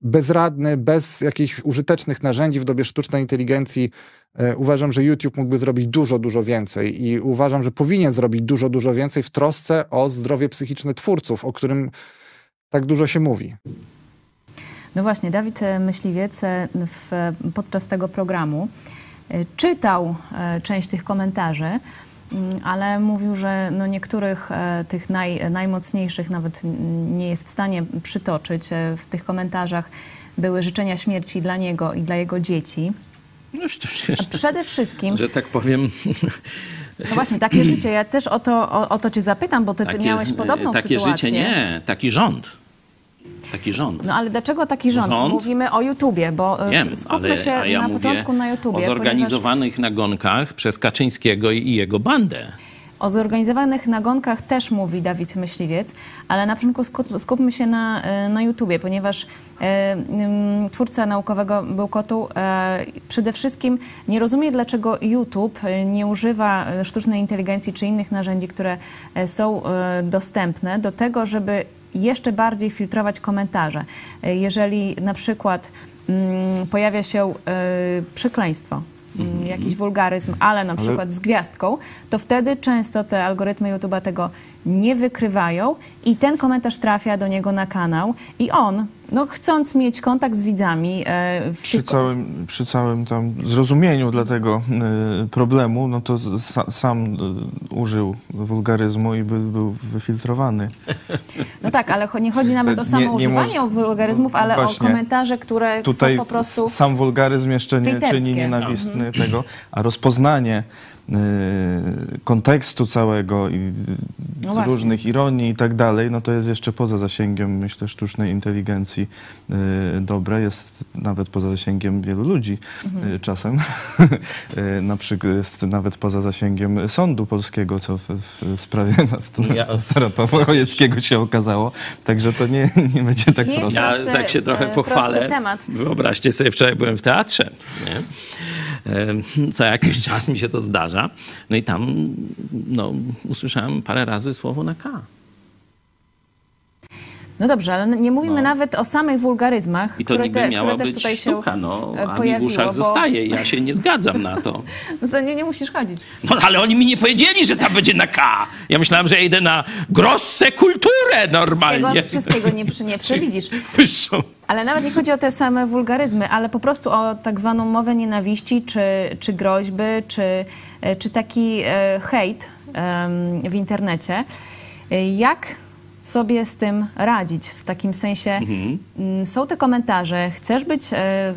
Speaker 8: bezradny, bez jakichś użytecznych narzędzi w dobie sztucznej inteligencji. E, uważam, że YouTube mógłby zrobić dużo, dużo więcej i uważam, że powinien zrobić dużo, dużo więcej w trosce o zdrowie psychiczne twórców, o którym tak dużo się mówi.
Speaker 1: No właśnie, Dawid e, Myśliwiec e, w, podczas tego programu czytał część tych komentarzy, ale mówił, że no niektórych e, tych naj, najmocniejszych nawet mm, nie jest w stanie przytoczyć. E, W tych komentarzach były życzenia śmierci dla niego i dla jego dzieci.
Speaker 3: No, to wiesz,
Speaker 1: Przede wszystkim,
Speaker 3: że tak powiem,
Speaker 1: no właśnie, takie życie. Ja też o to, o, o to cię zapytam, bo ty, ty
Speaker 3: takie,
Speaker 1: miałeś podobną
Speaker 3: takie
Speaker 1: sytuację.
Speaker 3: życie nie, taki rząd. Taki rząd.
Speaker 1: No ale dlaczego taki rząd?
Speaker 3: Rząd?
Speaker 1: Mówimy o YouTubie, bo e,
Speaker 3: Wiem,
Speaker 1: skupmy
Speaker 3: ale
Speaker 1: się
Speaker 3: ja
Speaker 1: na początku na YouTubie.
Speaker 3: o
Speaker 1: ponieważ-
Speaker 3: zorganizowanych nagonkach przez Kaczyńskiego i jego bandę.
Speaker 1: O zorganizowanych nagonkach też mówi Dawid Myśliwiec, ale na początku skup- skupmy się na, e, na YouTubie, ponieważ ym, twórca naukowego Bełkotu przede wszystkim nie rozumie, dlaczego YouTube nie używa sztucznej inteligencji czy innych narzędzi, które są dostępne do tego, żeby jeszcze bardziej filtrować komentarze. E, Jeżeli na przykład mm, pojawia się e, przekleństwo, mm, jakiś wulgaryzm, ale na przykład z gwiazdką, to wtedy często te algorytmy YouTube'a tego nie wykrywają i ten komentarz trafia do niego na kanał i on, no chcąc mieć kontakt z widzami e, w
Speaker 4: Przy całym, przy całym tam zrozumieniu dla tego y, problemu, no to sa, sam y, użył wulgaryzmu i by, był wyfiltrowany.
Speaker 1: No tak, ale nie chodzi nawet o
Speaker 4: Nie-
Speaker 1: samo
Speaker 4: nie
Speaker 1: używanie
Speaker 4: moż-
Speaker 1: wulgaryzmów, ale
Speaker 4: Właśnie.
Speaker 1: o komentarze, które
Speaker 4: Tutaj
Speaker 1: są po prostu...
Speaker 4: sam wulgaryzm jeszcze nie czyni nienawistny tego, a rozpoznanie kontekstu całego i
Speaker 1: No
Speaker 4: różnych ironii i tak dalej, no to jest jeszcze poza zasięgiem, myślę, sztucznej inteligencji y, dobre, jest nawet poza zasięgiem wielu ludzi
Speaker 1: Mhm.
Speaker 4: y, czasem. Y, Na przykład jest nawet poza zasięgiem sądu polskiego, co w, w sprawie
Speaker 3: Ja-
Speaker 4: Nastoropa Chojeckiego się okazało. Także to nie, nie będzie tak
Speaker 1: Jest
Speaker 4: prosto.
Speaker 3: Ja tak się trochę
Speaker 1: e,
Speaker 3: pochwalę.
Speaker 1: temat.
Speaker 3: Wyobraźcie sobie, wczoraj byłem w teatrze. Nie? E, Co jakiś czas mi się to zdarza. No i tam no, usłyszałem parę razy słowo na K.
Speaker 1: No dobrze, ale nie mówimy
Speaker 3: No.
Speaker 1: nawet o samych wulgaryzmach,
Speaker 3: I to
Speaker 1: które, te,
Speaker 3: miała
Speaker 1: które też tutaj się
Speaker 3: sztuka, no, a mi w
Speaker 1: pojawiło,
Speaker 3: uszach
Speaker 1: bo-
Speaker 3: zostaje. Ja się nie zgadzam na to.
Speaker 1: Za nie, nie musisz chodzić.
Speaker 3: No ale oni mi nie powiedzieli, że tam będzie na K. Ja myślałem, że ja idę na grosse kulturę normalnie.
Speaker 1: wszystkiego nie, przy, nie przewidzisz.
Speaker 3: Wyższą.
Speaker 1: Ale nawet nie chodzi o te same wulgaryzmy, ale po prostu o tak zwaną mowę nienawiści, czy, czy groźby, czy, e, czy taki e, hejt w internecie. E, Jak sobie z tym radzić? W takim sensie mm, są te komentarze, chcesz być e,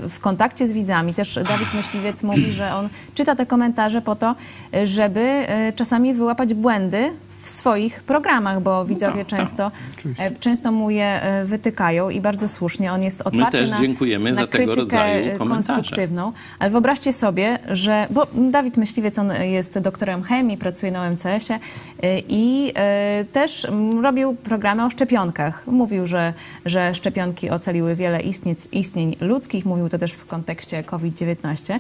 Speaker 1: w kontakcie z widzami. Też Dawid Myśliwiec mówi, że on czyta te komentarze po to, e, żeby e, czasami wyłapać błędy w swoich programach, bo widzowie
Speaker 3: tak, tak.
Speaker 1: często, e, często mu je e, wytykają i bardzo słusznie. On jest otwarty
Speaker 3: też
Speaker 1: na,
Speaker 3: dziękujemy
Speaker 1: na
Speaker 3: za tego
Speaker 1: krytykę
Speaker 3: rodzaju
Speaker 1: e,
Speaker 3: komentarze.
Speaker 1: konstruktywną. Ale wyobraźcie sobie, że bo Dawid Myśliwiec, on jest doktorem chemii, pracuje na OMCS-ie e, i też robił programy o szczepionkach. Mówił, że, że szczepionki ocaliły wiele istnień, istnień ludzkich. Mówił to też w kontekście COVID-19.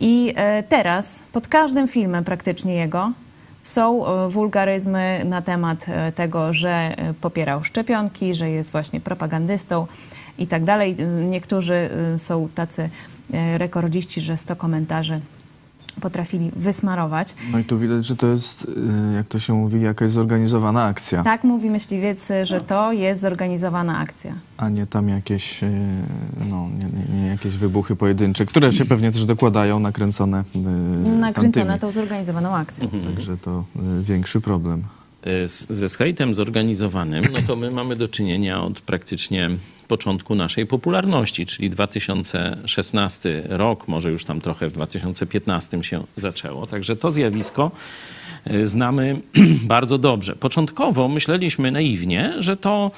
Speaker 1: I teraz pod każdym filmem praktycznie jego są e, wulgaryzmy na temat e, tego, że e, popierał szczepionki, że jest właśnie propagandystą i tak dalej. Niektórzy są tacy rekordziści, że 100 komentarzy potrafili wysmarować.
Speaker 4: No i tu widać, że to jest, y, jak to się mówi, jakaś zorganizowana akcja,
Speaker 1: Tak mówi myśliwiec, że to jest zorganizowana akcja.
Speaker 4: a nie tam jakieś, y, no, nie, nie, nie jakieś wybuchy pojedyncze, które się pewnie też dokładają, nakręcone y,
Speaker 1: Nakręcone
Speaker 4: tamtymi.
Speaker 1: tą zorganizowaną akcją.
Speaker 4: Także to większy problem.
Speaker 3: Z, ze hejtem zorganizowanym, no to my mamy do czynienia od praktycznie początku naszej popularności, czyli 2016 rok, może już tam trochę w 2015 się zaczęło. Także to zjawisko y, znamy bardzo dobrze. Początkowo myśleliśmy naiwnie, że to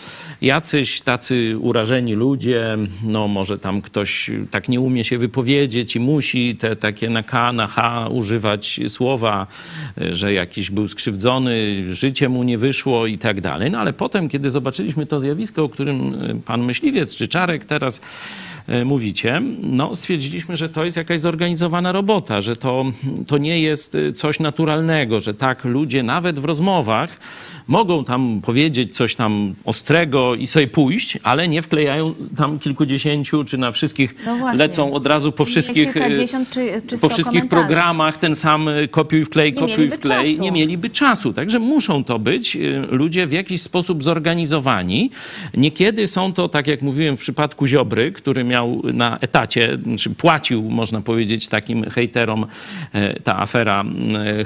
Speaker 3: jacyś tacy urażeni ludzie, no może tam ktoś tak nie umie się wypowiedzieć i musi te takie na K, na H używać słowa, y, że jakiś był skrzywdzony, życie mu nie wyszło i tak dalej. No ale potem, kiedy zobaczyliśmy to zjawisko, o którym y, pan myśliwiec czy Czarek teraz mówicie, no stwierdziliśmy, że to jest jakaś zorganizowana robota, że to, to nie jest e, coś naturalnego, że tak ludzie nawet w rozmowach mogą tam powiedzieć coś tam ostrego i sobie pójść, ale nie wklejają tam kilkudziesięciu, czy na wszystkich
Speaker 1: No
Speaker 3: lecą od razu po wszystkich,
Speaker 1: kilkadziesiąt czy, czy
Speaker 3: po wszystkich programach ten sam kopiuj wklej,
Speaker 1: Nie
Speaker 3: kopiuj wklej.
Speaker 1: czasu.
Speaker 3: Nie mieliby czasu. Także muszą to być ludzie w jakiś sposób zorganizowani. Niekiedy są to, tak jak mówiłem w przypadku Ziobry, który miał na etacie, czy płacił, można powiedzieć, takim hejterom e, ta afera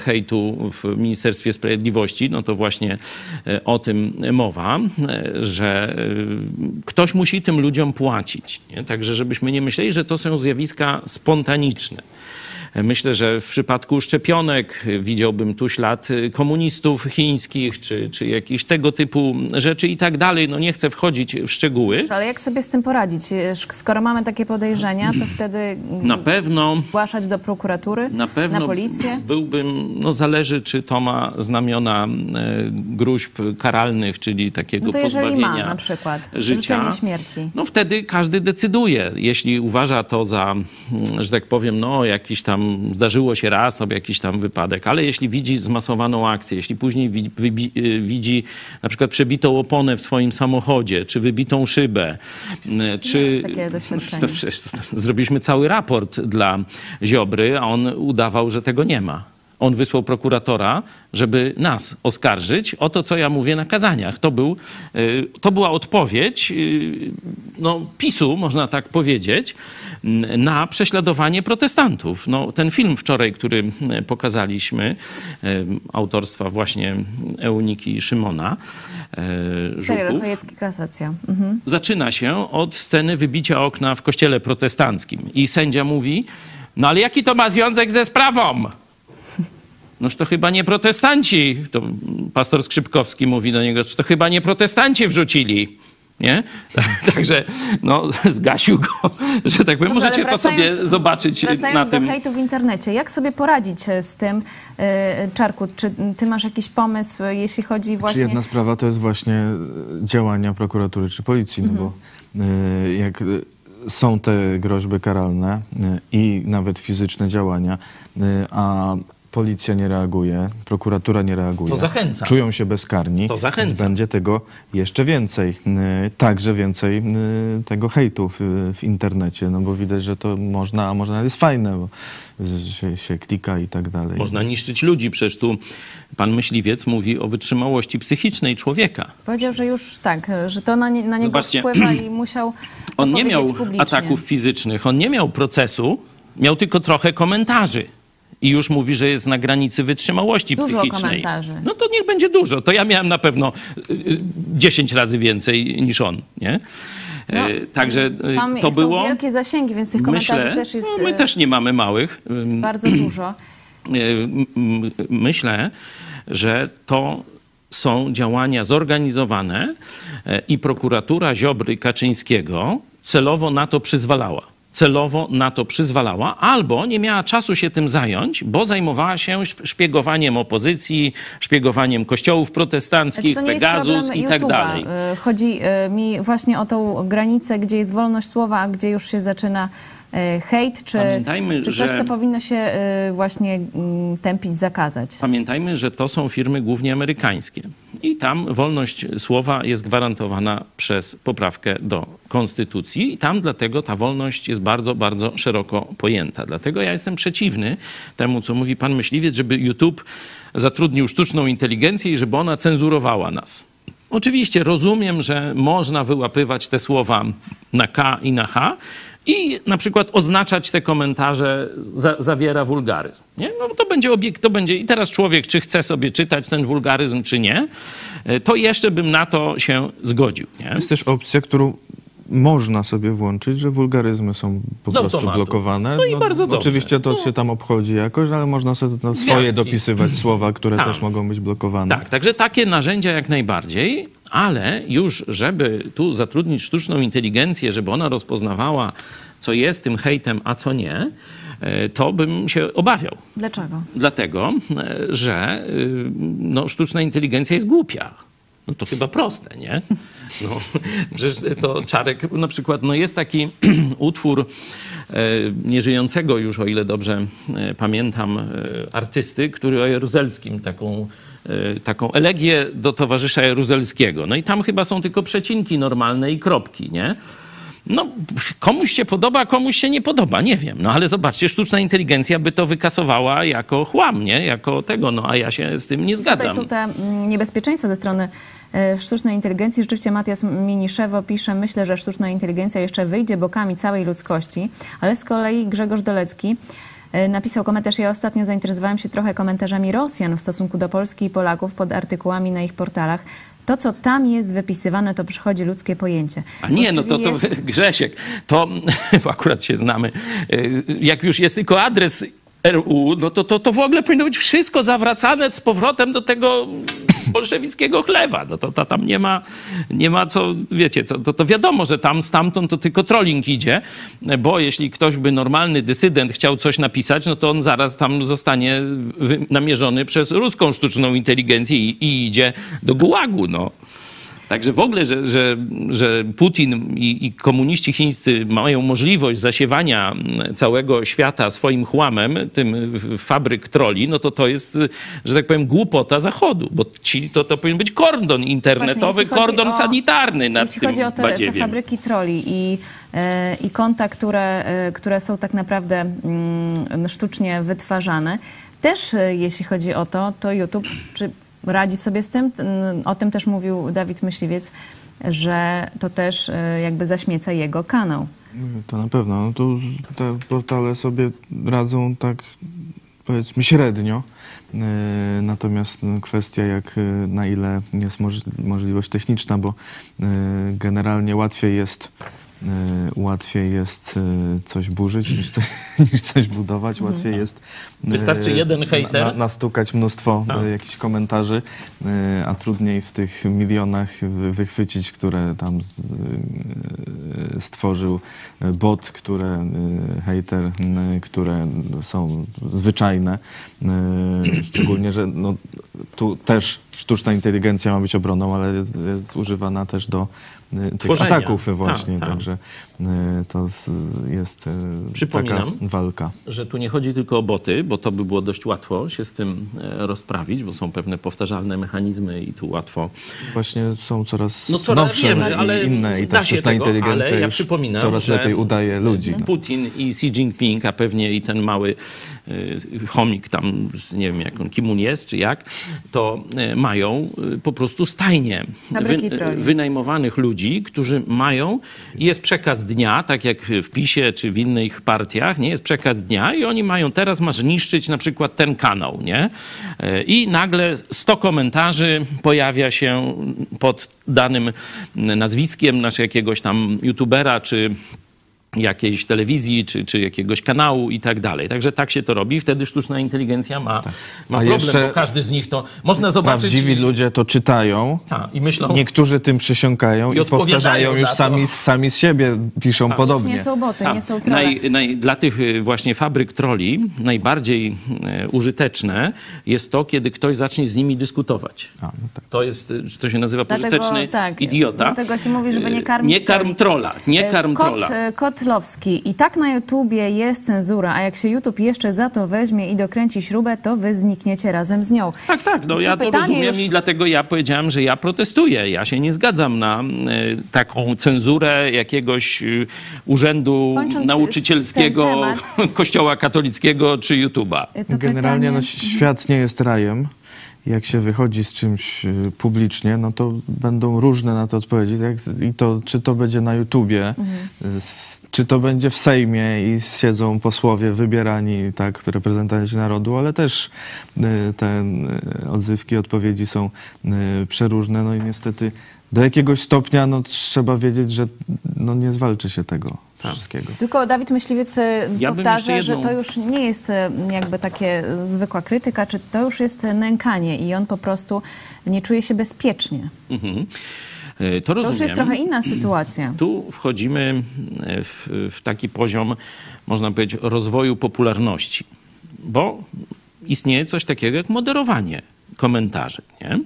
Speaker 3: hejtu w Ministerstwie Sprawiedliwości, no to właśnie e, o tym mowa, e, że ktoś musi tym ludziom płacić. Nie? Także żebyśmy nie myśleli, że to są zjawiska spontaniczne. Myślę, że w przypadku szczepionek widziałbym tu ślad y, komunistów chińskich, czy, czy jakichś tego typu rzeczy i tak dalej. No nie chcę wchodzić w szczegóły.
Speaker 1: Ale jak sobie z tym poradzić? Skoro mamy takie podejrzenia, to wtedy
Speaker 3: Na pewno
Speaker 1: zgłaszać do prokuratury,
Speaker 3: Na pewno
Speaker 1: policję?
Speaker 3: byłbym, no zależy czy to ma znamiona e, gruźb karalnych, czyli takiego
Speaker 1: No to jeżeli
Speaker 3: pozbawienia
Speaker 1: ma na przykład
Speaker 3: życia.
Speaker 1: życzenie śmierci.
Speaker 3: No wtedy każdy decyduje. Jeśli uważa to za, mm, że tak powiem, no jakiś tam zdarzyło się raz, albo jakiś tam wypadek, ale jeśli widzi zmasowaną akcję, jeśli później wi- wybi- y, widzi na przykład przebitą oponę w swoim samochodzie, czy wybitą szybę, y, czy... Zrobiliśmy cały raport dla Ziobry, a on udawał, że tego nie ma. On wysłał prokuratora, żeby nas oskarżyć o to, co ja mówię na kazaniach. To, był, y, to była odpowiedź y, no, PiSu, można tak powiedzieć, na prześladowanie protestantów. No, ten film wczoraj, który y, pokazaliśmy, autorstwa właśnie Euniki Szymona,
Speaker 1: Serial
Speaker 3: Żuków,
Speaker 1: Chojecki Kasacja. Mhm.
Speaker 3: zaczyna się od sceny wybicia okna w kościele protestanckim. I sędzia mówi, no ale jaki to ma związek ze sprawą? Noż to chyba nie protestanci, to pastor Skrzypkowski mówi do niego, to chyba nie protestanci wrzucili. Nie? Także no, zgasił go, że tak powiem.
Speaker 1: Dobrze,
Speaker 3: Możecie
Speaker 1: ale
Speaker 3: to sobie
Speaker 1: wracając-
Speaker 3: zobaczyć
Speaker 1: Wracając
Speaker 3: na
Speaker 1: do
Speaker 3: tym.
Speaker 1: hejtu w internecie, jak sobie poradzić e, z tym, e, Czarku? Czy ty masz jakiś pomysł, e, jeśli chodzi
Speaker 4: Czy
Speaker 1: właśnie...
Speaker 4: jedna sprawa to jest właśnie e, działania prokuratury czy policji, no bo e, jak e, są te groźby karalne e, i nawet fizyczne działania, e, a policja nie reaguje, prokuratura nie reaguje.
Speaker 3: To zachęca.
Speaker 4: Czują się bezkarni.
Speaker 3: To zachęca.
Speaker 4: Będzie tego jeszcze więcej. E, Także więcej e, tego hejtu w, w internecie, no bo widać, że to można, a można jest fajne, bo się, się klika i tak dalej.
Speaker 3: Można niszczyć ludzi. Przecież tu pan myśliwiec mówi o wytrzymałości psychicznej człowieka.
Speaker 1: Powiedział, że już tak, że to na, nie, na niego
Speaker 3: Zobaczcie,
Speaker 1: wpływa i musiał
Speaker 3: On nie miał
Speaker 1: publicznie.
Speaker 3: ataków fizycznych, on nie miał procesu, miał tylko trochę komentarzy. I już mówi, że jest na granicy wytrzymałości
Speaker 1: Dużo
Speaker 3: psychicznej.
Speaker 1: komentarzy.
Speaker 3: No to niech będzie dużo. To ja miałem na pewno y, y, 10 razy więcej niż on, nie?
Speaker 1: No,
Speaker 3: Także y,
Speaker 1: Tam
Speaker 3: to
Speaker 1: są
Speaker 3: było.
Speaker 1: wielkie zasięgi, więc tych komentarzy
Speaker 3: Myślę,
Speaker 1: też jest
Speaker 3: no, my też nie mamy małych.
Speaker 1: Bardzo dużo.
Speaker 3: Myślę, że to są działania zorganizowane i prokuratura Ziobry Kaczyńskiego celowo na to przyzwalała. Celowo na to przyzwalała, albo nie miała czasu się tym zająć, bo zajmowała się szp- szpiegowaniem opozycji, szpiegowaniem kościołów protestanckich,
Speaker 1: Znaczy,
Speaker 3: Pegasus i tak dalej.
Speaker 1: Y, Chodzi y, mi właśnie o tą granicę, gdzie jest wolność słowa, a gdzie już się zaczyna hejt, czy,
Speaker 3: Pamiętajmy,
Speaker 1: czy coś,
Speaker 3: że-
Speaker 1: co powinno się y, właśnie mm, tępić, zakazać.
Speaker 3: Pamiętajmy, że to są firmy głównie amerykańskie i tam wolność słowa jest gwarantowana przez poprawkę do konstytucji i tam dlatego ta wolność jest bardzo, bardzo szeroko pojęta. Dlatego ja jestem przeciwny temu, co mówi pan myśliwiec, żeby YouTube zatrudnił sztuczną inteligencję i żeby ona cenzurowała nas. Oczywiście rozumiem, że można wyłapywać te słowa na K i na H i na przykład oznaczać te komentarze za, zawiera wulgaryzm. Nie? No to będzie obiekt, to będzie i teraz człowiek, czy chce sobie czytać ten wulgaryzm, czy nie, e, to jeszcze bym na to się zgodził. Nie?
Speaker 4: Jest też opcja, którą można sobie włączyć, że wulgaryzmy są po
Speaker 3: Z
Speaker 4: prostu
Speaker 3: automatu.
Speaker 4: blokowane.
Speaker 3: No i bardzo dobrze.
Speaker 4: Oczywiście to się tam obchodzi jakoś, ale można sobie tam swoje
Speaker 3: Gwiazdki.
Speaker 4: dopisywać słowa, które
Speaker 3: Tak.
Speaker 4: też mogą być blokowane.
Speaker 3: Tak, także takie narzędzia jak najbardziej, ale już, żeby tu zatrudnić sztuczną inteligencję, żeby ona rozpoznawała, co jest tym hejtem, a co nie, e, to bym się obawiał.
Speaker 1: Dlaczego?
Speaker 3: Dlatego, e, że y, no, sztuczna inteligencja jest głupia. No to chyba proste, nie? No, przecież to Czarek, na przykład, no jest taki utwór nieżyjącego już, o ile dobrze e, pamiętam, e, artysty, który o Jaruzelskim taką e, taką elegię do towarzysza Jaruzelskiego. No i tam chyba są tylko przecinki normalne i kropki, nie? No, komuś się podoba, komuś się nie podoba, nie wiem. No ale zobaczcie, sztuczna inteligencja by to wykasowała jako chłam, nie? Jako tego, no a ja się z tym nie
Speaker 1: Tutaj
Speaker 3: zgadzam.
Speaker 1: są te mm, niebezpieczeństwa ze strony e, sztucznej inteligencji. Rzeczywiście Matias Miniszewo pisze, myślę, że sztuczna inteligencja jeszcze wyjdzie bokami całej ludzkości, ale z kolei Grzegorz Dolecki e, napisał komentarz. Ja ostatnio zainteresowałem się trochę komentarzami Rosjan w stosunku do Polski i Polaków pod artykułami na ich portalach. To, co tam jest wypisywane, to przychodzi ludzkie pojęcie.
Speaker 3: A nie, no to, to
Speaker 1: jest-
Speaker 3: Grzesiek, to akurat się znamy. y, Jak już jest tylko adres RU, no to, to, to w ogóle powinno być wszystko zawracane z powrotem do tego bolszewickiego chlewa. No to, to tam nie ma, nie ma co, wiecie, co, to, to wiadomo, że tam stamtąd to tylko trolling idzie, bo jeśli ktoś by normalny dysydent chciał coś napisać, no to on zaraz tam zostanie namierzony przez ruską sztuczną inteligencję i, i idzie do gułagu, no. Także w ogóle, że, że, że Putin i, i komuniści chińscy mają możliwość zasiewania mm, całego świata swoim chłamem, tym fabryk troli, no to to jest, że tak powiem, głupota Zachodu, bo ci, to, to powinien być kordon internetowy,
Speaker 1: jeśli chodzi
Speaker 3: kordon
Speaker 1: o-
Speaker 3: sanitarny nad
Speaker 1: Jeśli
Speaker 3: tym
Speaker 1: chodzi o te, te fabryki troli i, e, i konta, które, e, które są tak naprawdę mm, sztucznie wytwarzane, też e, jeśli chodzi o to, to YouTube czy radzi sobie z tym? O tym też mówił Dawid Myśliwiec, że to też e, jakby zaśmieca jego kanał.
Speaker 4: To na pewno. No tu te portale sobie radzą tak powiedzmy średnio. Yy, Natomiast no, kwestia jak yy, na ile jest moż, możliwość techniczna, bo generalnie łatwiej jest łatwiej jest yy, coś burzyć niż, co, niż coś budować. Łatwiej jest yy,
Speaker 3: Wystarczy jeden hejter.
Speaker 4: Na, nastukać mnóstwo
Speaker 3: Tak.
Speaker 4: yy, jakichś komentarzy, a trudniej w tych milionach wy- wychwycić, które tam stworzył bot, które hejter, które są zwyczajne. Szczególnie, że no, tu też sztuczna inteligencja ma być obroną, ale jest, jest używana też do tych
Speaker 3: Tworzenia.
Speaker 4: ataków właśnie.
Speaker 3: Tak, tak.
Speaker 4: Także to z, jest yy,
Speaker 3: Przypominam.
Speaker 4: taka walka.
Speaker 3: że tu nie chodzi tylko o boty, bo to by było dość łatwo się z tym e, rozprawić, bo są pewne powtarzalne mechanizmy i tu łatwo
Speaker 4: Właśnie są coraz
Speaker 3: No coraz
Speaker 4: nowsze
Speaker 3: wiem, ale
Speaker 4: inne i ta sztuczna
Speaker 3: tego,
Speaker 4: inteligencja
Speaker 3: ale ja
Speaker 4: już
Speaker 3: przypominam,
Speaker 4: coraz lepiej udaje ludzi. No.
Speaker 3: Putin i Xi Jinping, a pewnie i ten mały y, chomik tam, nie wiem jak on, kim on jest, czy jak, to y, mają y, po prostu stajnie
Speaker 1: troli.
Speaker 3: wynajmowanych ludzi, którzy mają, jest przekaz dnia, tak jak w PiSie czy w innych partiach, nie, jest przekaz dnia i oni mają, teraz masz niszczyć na przykład ten kanał, nie? Y, I nagle 100 komentarzy pojawia się pod danym nazwiskiem, znaczy jakiegoś tam youtubera, czy jakiejś telewizji, czy, czy jakiegoś kanału i tak dalej. Także tak się to robi. Wtedy sztuczna inteligencja ma, ma
Speaker 4: Tak. A
Speaker 3: problem,
Speaker 4: jeszcze
Speaker 3: bo każdy z nich to... Można zobaczyć...
Speaker 4: Prawdziwi ludzie to czytają.
Speaker 3: Ta, I myślą...
Speaker 4: Niektórzy tym przysięgają
Speaker 3: I
Speaker 4: i, powtarzają już sami, sami z siebie, piszą podobnie.
Speaker 1: Nie są boty,
Speaker 3: Tak.
Speaker 1: nie są trolle.
Speaker 3: Naj, naj, dla tych y, właśnie fabryk troli najbardziej e, użyteczne jest to, kiedy ktoś zacznie z nimi dyskutować.
Speaker 4: A, no tak.
Speaker 3: To jest, y, to się nazywa
Speaker 1: Dlatego,
Speaker 3: pożyteczny
Speaker 1: tak,
Speaker 3: idiota.
Speaker 1: dlatego się mówi, żeby nie karmić
Speaker 3: Nie karm
Speaker 1: troli.
Speaker 3: trolla, nie karm
Speaker 1: Kot,
Speaker 3: trolla.
Speaker 1: e, Kotlowski. I tak na YouTubie jest cenzura, a jak się YouTube jeszcze za to weźmie i dokręci śrubę, to wy znikniecie razem z nią.
Speaker 3: Tak, tak, no
Speaker 1: I
Speaker 3: ja to rozumiem
Speaker 1: już-
Speaker 3: i dlatego ja powiedziałem, że ja protestuję. Ja się nie zgadzam na e, taką cenzurę jakiegoś e, urzędu
Speaker 1: Kończąc
Speaker 3: nauczycielskiego kościoła katolickiego czy YouTube'a.
Speaker 1: E, To
Speaker 4: Generalnie
Speaker 1: pytanie-
Speaker 4: no, świat nie jest rajem. Jak się wychodzi z czymś y, publicznie, no to będą różne na to odpowiedzi. Jak, I to, czy to będzie na YouTubie,
Speaker 1: Mhm.
Speaker 4: y, czy to będzie w Sejmie i siedzą posłowie wybierani, tak, reprezentanci narodu, ale też y, te odzywki, odpowiedzi są przeróżne. No i niestety do jakiegoś stopnia no, trzeba wiedzieć, że no, nie zwalczy się tego wszystkiego.
Speaker 1: Tylko Dawid Myśliwiec e,
Speaker 3: Ja
Speaker 1: powtarza,
Speaker 3: jeszcze
Speaker 1: że
Speaker 3: jedną-
Speaker 1: to już nie jest e, jakby takie zwykła krytyka, czy to już jest nękanie i on po prostu nie czuje się bezpiecznie.
Speaker 3: Mhm. E, To
Speaker 1: To już jest trochę inna sytuacja.
Speaker 3: Tu wchodzimy w, w taki poziom, można powiedzieć, rozwoju popularności, bo istnieje coś takiego jak moderowanie komentarzy. Nie?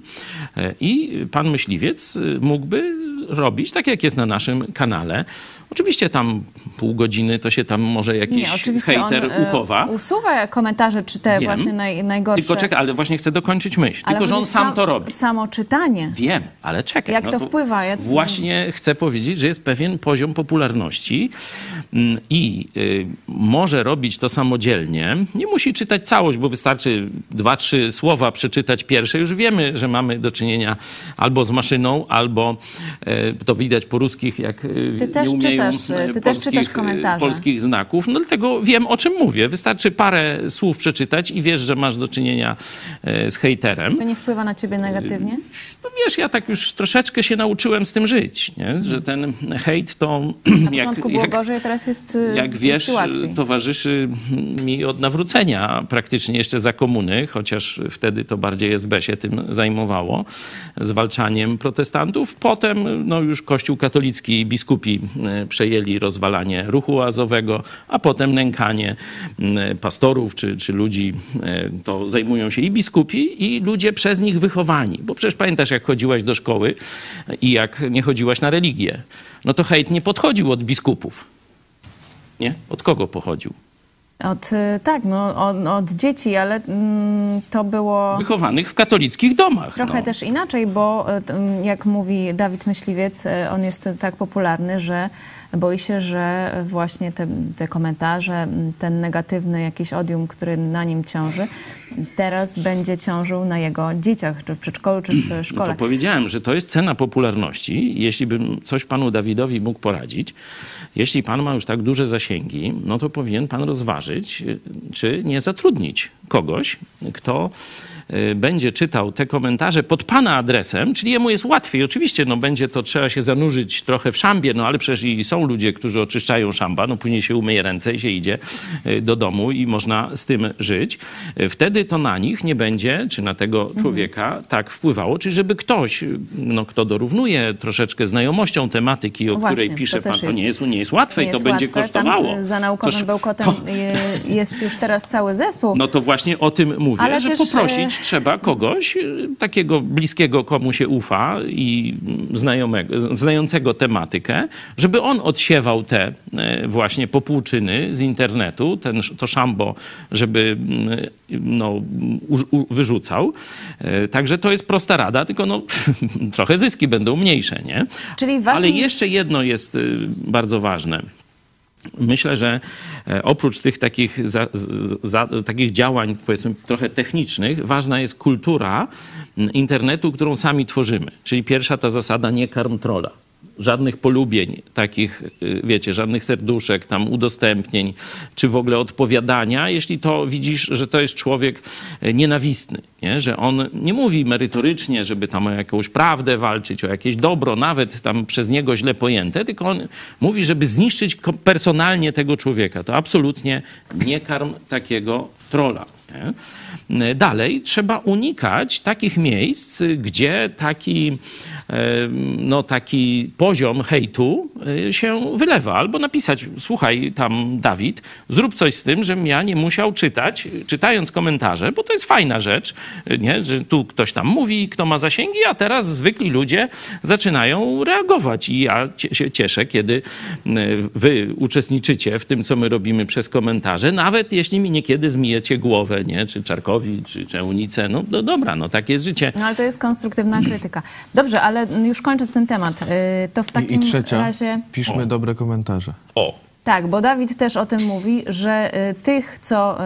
Speaker 3: I pan myśliwiec mógłby robić, tak jak jest na naszym kanale. Oczywiście tam pół godziny to się tam może jakiś
Speaker 1: Nie, oczywiście on
Speaker 3: hejter
Speaker 1: e,
Speaker 3: uchowa.
Speaker 1: usuwa komentarze, czy te
Speaker 3: Wiem.
Speaker 1: właśnie naj, najgorsze.
Speaker 3: Tylko czekaj, ale właśnie chcę dokończyć myśl.
Speaker 1: Ale
Speaker 3: Tylko, że on sam to robi.
Speaker 1: Samo czytanie.
Speaker 3: Wiem, ale czekaj.
Speaker 1: Jak
Speaker 3: no
Speaker 1: to wpływa? Ja-
Speaker 3: Właśnie chcę powiedzieć, że jest pewien poziom popularności mm, i y, może robić to samodzielnie. Nie musi czytać całość, bo wystarczy dwa, trzy słowa przeczytać pierwsze. Już wiemy, że mamy do czynienia albo z maszyną, albo y, to widać po ruskich, jak y,
Speaker 1: Ty też
Speaker 3: nie umieją
Speaker 1: czytasz,
Speaker 3: y,
Speaker 1: ty też
Speaker 3: polskich,
Speaker 1: czytasz
Speaker 3: y,
Speaker 1: komentarze.
Speaker 3: polskich znaków. No dlatego wiem, o czym mówię. Wystarczy parę słów przeczytać i wiesz, że masz do czynienia z hejterem.
Speaker 1: To nie wpływa na ciebie negatywnie?
Speaker 3: No wiesz, ja tak już troszeczkę się nauczyłem z tym żyć, nie? że ten hejt to
Speaker 1: Na
Speaker 3: jak,
Speaker 1: początku było
Speaker 3: jak,
Speaker 1: gorzej, teraz jest,
Speaker 3: jak wiesz,
Speaker 1: łatwiej.
Speaker 3: towarzyszy mi od nawrócenia praktycznie jeszcze za komuny, chociaż wtedy to bardziej SB się tym zajmowało, zwalczaniem protestantów. Potem no, już Kościół katolicki i biskupi e, przejęli rozwalanie ruchu azowego, a potem nękanie pastorów czy, czy ludzi. e, To zajmują się i biskupi, i ludzie przez nich wychowani. Bo przecież pamiętasz, jak chodziłaś do szkoły i jak nie chodziłaś na religię, no to hejt nie podchodził od biskupów. Nie? Od kogo pochodził?
Speaker 1: Od, y, tak, no, od, od dzieci, ale mm, to było
Speaker 3: Wychowanych w katolickich domach.
Speaker 1: trochę
Speaker 3: no.
Speaker 1: też inaczej, bo y, mm, jak mówi Dawid Myśliwiec, y, on jest tak popularny, że boi się, że właśnie te, te komentarze, ten negatywny jakiś odium, który na nim ciąży, teraz będzie ciążył na jego dzieciach, czy w przedszkolu, czy w
Speaker 3: No
Speaker 1: szkole.
Speaker 3: to powiedziałem, że to jest cena popularności. Jeśli bym coś panu Dawidowi mógł poradzić, jeśli pan ma już tak duże zasięgi, no to powinien pan rozważyć, czy nie zatrudnić kogoś, kto będzie czytał te komentarze pod pana adresem, czyli jemu jest łatwiej. Oczywiście, no będzie to trzeba się zanurzyć trochę w szambie, no ale przecież i są ludzie, którzy oczyszczają szamba, no później się umyje ręce i się idzie y, do domu i można z tym żyć. Y, Wtedy to na nich nie będzie, czy na tego człowieka tak wpływało, czyli żeby ktoś, y, no, kto dorównuje troszeczkę znajomością tematyki, o
Speaker 1: No właśnie,
Speaker 3: której
Speaker 1: to
Speaker 3: pisze pan,
Speaker 1: też
Speaker 3: to nie jest, nie jest łatwe
Speaker 1: Nie
Speaker 3: i to
Speaker 1: jest
Speaker 3: będzie
Speaker 1: łatwe.
Speaker 3: kosztowało.
Speaker 1: Tam, y, za naukowym
Speaker 3: Toż-
Speaker 1: bełkotem
Speaker 3: to-
Speaker 1: y, jest już teraz cały zespół.
Speaker 3: no to właśnie o tym mówię,
Speaker 1: Ale
Speaker 3: że poprosić trzeba kogoś y, takiego bliskiego, komu się ufa i znajomego, znającego tematykę, żeby on odsiewał te e, właśnie popłuczyny z internetu, ten, to szambo, żeby mm, no, u, u, wyrzucał. E, Także to jest prosta rada, tylko no, trochę zyski będą mniejsze, nie?
Speaker 1: Czyli waszym...
Speaker 3: Ale jeszcze jedno jest y, bardzo ważne. Myślę, że e, oprócz tych takich, za, za, takich działań, powiedzmy, trochę technicznych, ważna jest kultura internetu, którą sami tworzymy. Czyli pierwsza ta zasada nie karm trolla. Żadnych polubień, takich, y, wiecie, żadnych serduszek, tam udostępnień, czy w ogóle odpowiadania, jeśli to widzisz, że to jest człowiek e, nienawistny, nie? że on nie mówi merytorycznie, żeby tam o jakąś prawdę walczyć, o jakieś dobro, nawet tam przez niego źle pojęte, tylko on mówi, żeby zniszczyć personalnie tego człowieka. To absolutnie nie karm takiego trola. Nie? Dalej trzeba unikać takich miejsc, gdzie taki, e, no, taki poziom hejtu e, się wylewa. Albo napisać, słuchaj tam Dawid, zrób coś z tym, żebym ja nie musiał czytać, czytając komentarze, bo to jest fajna rzecz, nie? że tu ktoś tam mówi, kto ma zasięgi, a teraz zwykli ludzie zaczynają reagować. I ja się cieszę, kiedy e, wy uczestniczycie w tym, co my robimy przez komentarze, nawet jeśli mi niekiedy zmijecie głowę, nie? czy Czarkowi, czy, Eunice, no, no dobra, no takie jest życie.
Speaker 1: No ale to jest konstruktywna krytyka. Dobrze, ale już kończąc ten temat, y, to w
Speaker 4: I,
Speaker 1: takim
Speaker 4: I trzecia,
Speaker 1: razie...
Speaker 4: piszmy dobre komentarze.
Speaker 3: O,
Speaker 1: Tak, bo Dawid też o tym mówi, że y, tych, co y,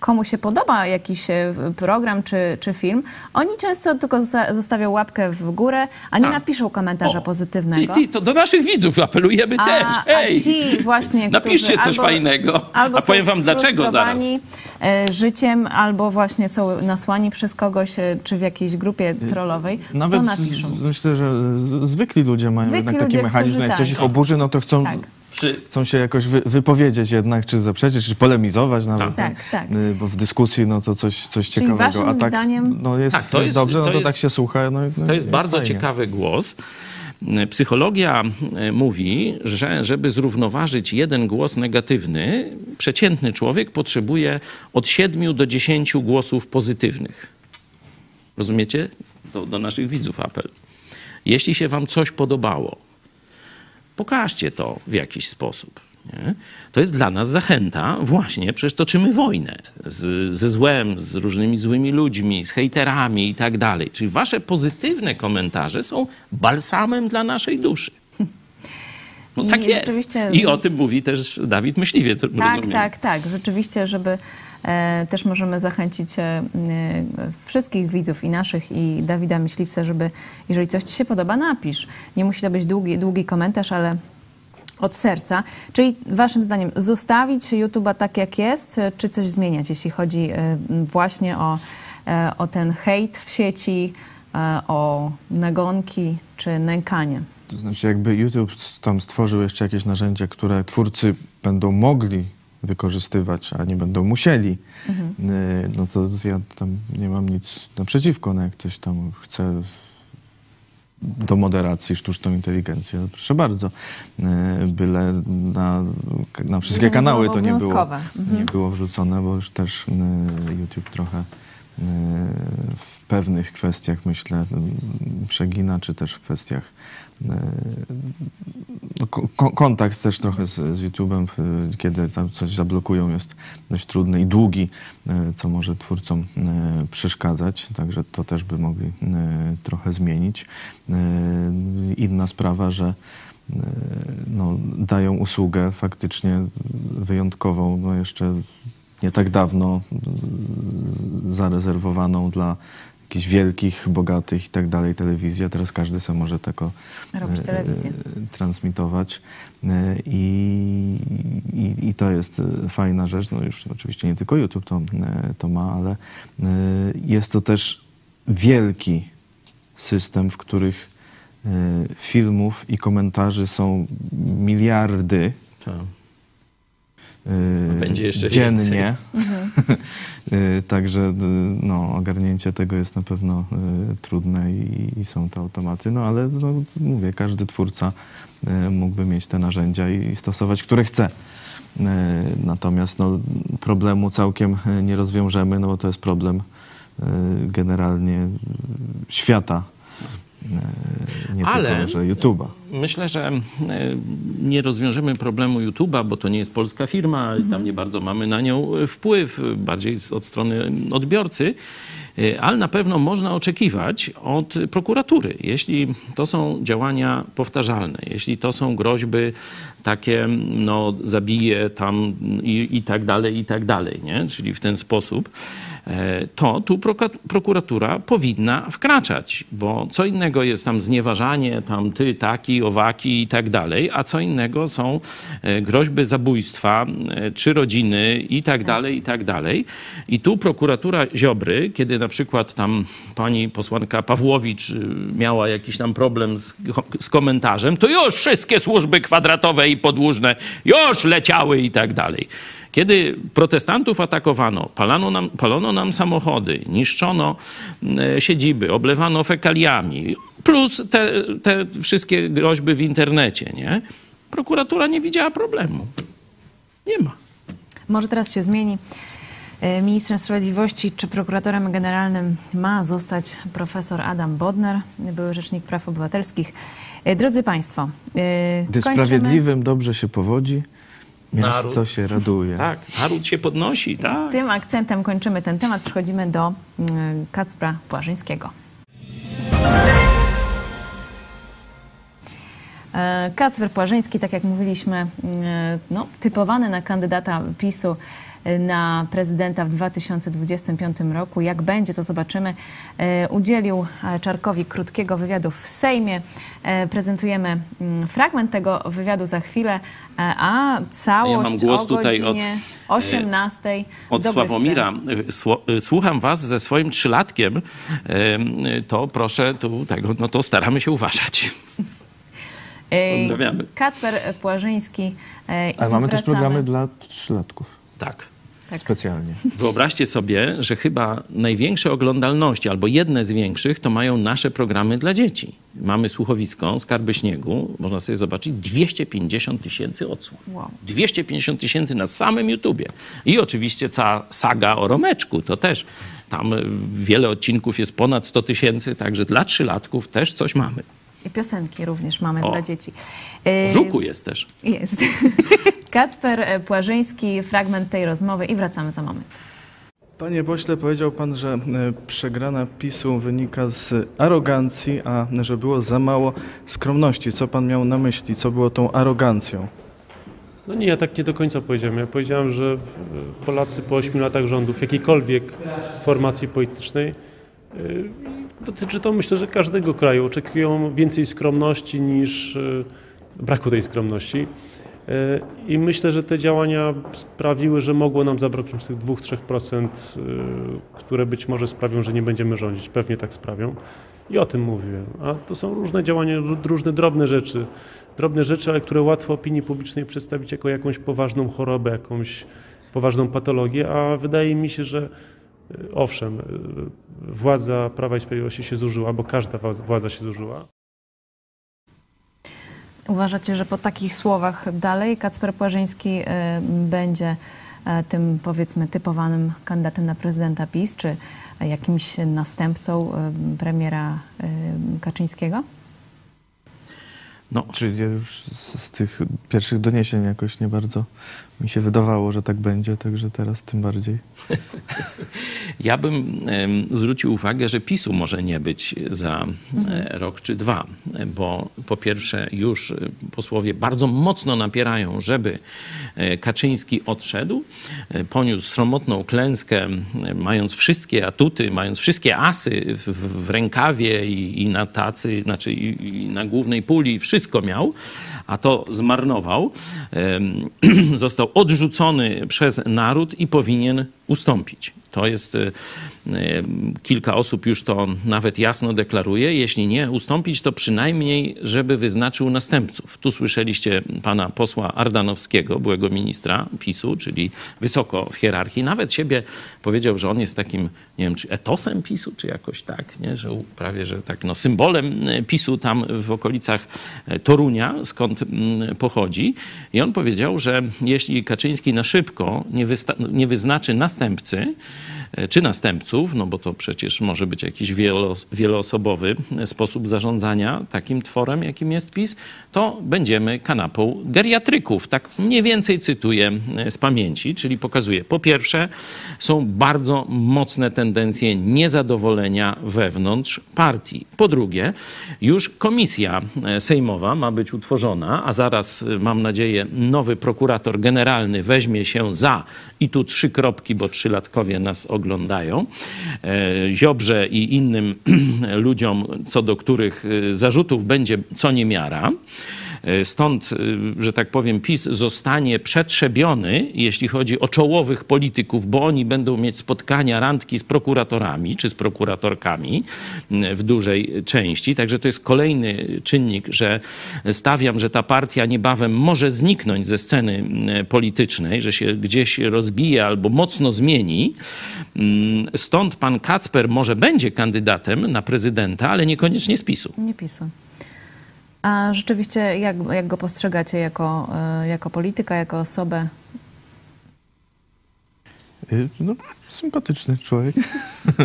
Speaker 1: komu się podoba jakiś y, program czy, czy film, oni często tylko zosta- zostawią łapkę w górę, a nie
Speaker 3: A.
Speaker 1: napiszą komentarza
Speaker 3: O.
Speaker 1: pozytywnego.
Speaker 3: ty, ty, to do naszych widzów apelujemy
Speaker 1: a,
Speaker 3: też. Hej!
Speaker 1: a ci właśnie,
Speaker 3: Napiszcie
Speaker 1: którzy
Speaker 3: coś
Speaker 1: albo,
Speaker 3: fajnego,
Speaker 1: albo
Speaker 3: a powiem wam dlaczego zaraz.
Speaker 1: y, życiem, albo właśnie są nasłani przez kogoś, y, czy w jakiejś grupie trollowej,
Speaker 4: Nawet
Speaker 1: to napiszą.
Speaker 4: z, myślę, że zwykli ludzie mają
Speaker 1: Zwykli
Speaker 4: jednak taki
Speaker 1: ludzie,
Speaker 4: mechanizm, jak coś
Speaker 1: tak.
Speaker 4: ich oburzy, no to chcą,
Speaker 1: Tak.
Speaker 3: Przy,
Speaker 4: chcą się jakoś wy, wypowiedzieć jednak, czy zaprzeczyć, czy polemizować nawet.
Speaker 1: Tak,
Speaker 4: no.
Speaker 1: tak.
Speaker 4: Y, Bo w dyskusji no to coś, coś
Speaker 1: Czyli
Speaker 4: ciekawego.
Speaker 1: waszym
Speaker 4: A tak
Speaker 1: zdaniem-
Speaker 4: no jest,
Speaker 3: Tak, to
Speaker 4: to jest dobrze, no
Speaker 3: to
Speaker 4: to,
Speaker 3: jest-
Speaker 4: tak się słucha. No, no
Speaker 3: To jest bardzo
Speaker 4: fajnie.
Speaker 3: ciekawy głos. Psychologia e, mówi, że żeby zrównoważyć jeden głos negatywny, przeciętny człowiek potrzebuje od 7 do 10 głosów pozytywnych. Rozumiecie? To do naszych widzów apel. Jeśli się wam coś podobało, pokażcie to w jakiś sposób. Nie? To jest dla nas zachęta, właśnie, przecież toczymy wojnę z, ze złem, z różnymi złymi ludźmi, z hejterami i tak dalej. Czyli wasze pozytywne komentarze są balsamem dla naszej duszy. No
Speaker 1: I
Speaker 3: tak jest. I o tym mówi też Dawid Myśliwiec,
Speaker 1: Tak,
Speaker 3: rozumiem.
Speaker 1: tak, tak. Rzeczywiście, żeby też możemy zachęcić e, e, wszystkich widzów i naszych i Dawida Myśliwca, żeby jeżeli coś Ci się podoba, napisz. Nie musi to być długi, długi komentarz, ale od serca. Czyli Waszym zdaniem zostawić YouTube'a tak jak jest, e, czy coś zmieniać, jeśli chodzi e, właśnie o, e, o ten hejt w sieci, e, o nagonki czy nękanie?
Speaker 4: To znaczy, jakby YouTube tam stworzył jeszcze jakieś narzędzia, które twórcy będą mogli wykorzystywać, a nie będą musieli, y, no to ja tam nie mam nic naprzeciwko, no jak ktoś tam chce do moderacji sztuczną inteligencję, no proszę bardzo. Y, Byle na, na wszystkie
Speaker 1: nie
Speaker 4: kanały to nie było.
Speaker 1: Mhm.
Speaker 4: nie było wrzucone, bo już też y, YouTube trochę w pewnych kwestiach, myślę, przegina, czy też w kwestiach ko- kontakt też trochę z, z YouTube'em, kiedy tam coś zablokują, jest dość trudny i długi, y, co może twórcom y, przeszkadzać, także to też by mogli trochę zmienić. Inna sprawa, że no, dają usługę faktycznie wyjątkową, no jeszcze nie tak dawno zarezerwowaną dla jakichś wielkich, bogatych i tak dalej telewizji, a teraz każdy sobie może tego
Speaker 1: Robić
Speaker 4: e,
Speaker 1: telewizję.
Speaker 4: e, transmitować E, i, i, i to jest fajna rzecz, no już oczywiście nie tylko YouTube to, to ma, ale jest to też wielki system, w których filmów i komentarzy są miliardy
Speaker 3: Tak.
Speaker 4: E,
Speaker 3: Będzie jeszcze
Speaker 4: dziennie. E, Także e, no, ogarnięcie tego jest na pewno trudne i, i są te automaty, no ale no, mówię, każdy twórca mógłby mieć te narzędzia i, i stosować, które chce. Natomiast no, problemu całkiem nie rozwiążemy, no bo to jest problem generalnie świata, nie
Speaker 3: Ale-
Speaker 4: tylko, że YouTube'a.
Speaker 3: Myślę, że e, nie rozwiążemy problemu YouTube'a, bo to nie jest polska firma i tam nie bardzo mamy na nią e, wpływ, e, bardziej od strony odbiorcy. E, Ale na pewno można oczekiwać od prokuratury, jeśli to są działania powtarzalne, jeśli to są groźby takie, no zabiję tam i, i tak dalej, i tak dalej, nie? czyli w ten sposób, e, to tu prokuratura powinna wkraczać, bo co innego jest tam znieważanie, tam ty, taki, owaki i tak dalej, a co innego są e, groźby zabójstwa, e, czy rodziny i tak dalej, i tak dalej. I tu prokuratura Ziobry, kiedy na przykład tam pani posłanka Pawłowicz miała jakiś tam problem z, z komentarzem, to już wszystkie służby kwadratowe i podłużne już leciały i tak dalej. Kiedy protestantów atakowano, palano nam, palono nam samochody, niszczono e, siedziby, oblewano fekaliami, plus te, te wszystkie groźby w internecie, nie? Prokuratura nie widziała problemu. Nie ma.
Speaker 1: Może teraz się zmieni. E, Ministrem Sprawiedliwości czy prokuratorem generalnym ma zostać profesor Adam Bodnar, były rzecznik praw obywatelskich. E, Drodzy Państwo,
Speaker 4: Gdy
Speaker 1: kończymy-
Speaker 4: sprawiedliwym dobrze się powodzi, miasto
Speaker 3: Naród.
Speaker 4: się raduje.
Speaker 3: Tak, naród się podnosi, tak.
Speaker 1: Tym akcentem kończymy ten temat. Przechodzimy do mm, Kacpra Płażyńskiego. E, Kacper Płażyński, tak jak mówiliśmy, e, no, typowany na kandydata PiSu na prezydenta w 2025 roku. Jak będzie, to zobaczymy. E, Udzielił e, Czarkowi krótkiego wywiadu w Sejmie. E, Prezentujemy mm, fragment tego wywiadu za chwilę, a całość
Speaker 3: Ja mam głos
Speaker 1: o
Speaker 3: tutaj od,
Speaker 1: godzinie 18
Speaker 3: Od
Speaker 1: Dobry
Speaker 3: Sławomira. Słucham was ze swoim trzylatkiem. To proszę tu tego, no to staramy się uważać. Pozdrawiamy.
Speaker 1: Kacper Płażyński. i
Speaker 4: Ale mamy też
Speaker 1: wracamy.
Speaker 4: programy dla trzylatków.
Speaker 3: Tak.
Speaker 1: Tak.
Speaker 4: Specjalnie.
Speaker 3: Wyobraźcie sobie, że chyba największe oglądalności, albo jedne z większych, to mają nasze programy dla dzieci. Mamy słuchowisko Skarby Śniegu, można sobie zobaczyć, 250 tysięcy odsłon.
Speaker 1: Wow.
Speaker 3: 250 tysięcy na samym YouTubie. I oczywiście cała saga o Romeczku, to też tam y, wiele odcinków jest ponad 100 tysięcy, także dla trzylatków też coś mamy.
Speaker 1: I piosenki również mamy
Speaker 3: O.
Speaker 1: dla dzieci.
Speaker 3: W
Speaker 1: Y,
Speaker 3: Żuku jest też.
Speaker 1: Jest. Kacper Płażyński, fragment tej rozmowy i wracamy za moment.
Speaker 4: Panie pośle, powiedział pan, że e, przegrana PiSu wynika z arogancji, a że było za mało skromności. Co pan miał na myśli? Co było tą arogancją?
Speaker 9: No nie, ja tak nie do końca powiedziałem. Ja powiedziałem, że e, Polacy po 8 latach rządów jakiejkolwiek formacji politycznej e, dotyczy to myślę, że każdego kraju oczekują więcej skromności niż braku tej skromności. I myślę, że te działania sprawiły, że mogło nam zabraknąć tych 2-3%, e, które być może sprawią, że nie będziemy rządzić. Pewnie tak sprawią. I o tym mówiłem. A to są różne działania, ró- różne drobne rzeczy. Drobne rzeczy, ale które łatwo opinii publicznej przedstawić jako jakąś poważną chorobę, jakąś poważną patologię, a wydaje mi się, że e, owszem, e, władza Prawa i Sprawiedliwości się zużyła, bo każda władza się zużyła.
Speaker 1: Uważacie, że po takich słowach dalej Kacper Płażyński y, będzie y, tym powiedzmy typowanym kandydatem na prezydenta PiS, czy jakimś następcą y, premiera y, Kaczyńskiego?
Speaker 3: No,
Speaker 4: Czyli już z, z tych pierwszych doniesień jakoś nie bardzo mi się wydawało, że tak będzie, także teraz tym bardziej.
Speaker 3: Ja bym zwrócił uwagę, że PiSu może nie być za e, rok czy dwa, bo po pierwsze już e, posłowie bardzo mocno napierają, żeby e, Kaczyński odszedł, poniósł sromotną klęskę, mając wszystkie atuty, mając wszystkie asy w, w, w rękawie i, i na tacy, znaczy i, i na głównej puli, wszystko miał, a to zmarnował. Został odrzucony przez naród i powinien ustąpić. To jest e, kilka osób już to nawet jasno deklaruje. Jeśli nie ustąpić, to przynajmniej, żeby wyznaczył następców. Tu słyszeliście pana posła Ardanowskiego, byłego ministra PiSu, czyli wysoko w hierarchii. Nawet siebie powiedział, że on jest takim, nie wiem, czy etosem PiSu, czy jakoś tak, nie? że prawie, że tak, no, symbolem e, PiSu tam w okolicach e, Torunia, skąd mm, pochodzi. I on powiedział, że jeśli Kaczyński na szybko nie, nie wyznaczy następcy, czy następców, no bo to przecież może być jakiś wieloosobowy sposób zarządzania takim tworem, jakim jest PiS, to będziemy kanapą geriatryków. Tak mniej więcej cytuję e, z pamięci, czyli pokazuje, po pierwsze, są bardzo mocne tendencje niezadowolenia wewnątrz partii. Po drugie, już komisja e, sejmowa ma być utworzona, a zaraz, e, mam nadzieję, nowy prokurator generalny weźmie się za, i tu trzy kropki, bo trzylatkowie nas oglądają, e, Ziobrze i innym ludziom, co do których e, zarzutów będzie co niemiara. E, Stąd, e, że tak powiem, PiS zostanie przetrzebiony, jeśli chodzi o czołowych polityków, bo oni będą mieć spotkania, randki z prokuratorami czy z prokuratorkami m, w dużej części. Także to jest kolejny czynnik, że stawiam, że ta partia niebawem może zniknąć ze sceny m, politycznej, że się gdzieś rozbije albo mocno zmieni. Mm, Stąd pan Kacper może będzie kandydatem na prezydenta, ale niekoniecznie z PiSu.
Speaker 1: Nie PiSu. A rzeczywiście, jak, jak go postrzegacie jako, y, jako polityka, jako osobę?
Speaker 4: Y, No, sympatyczny człowiek.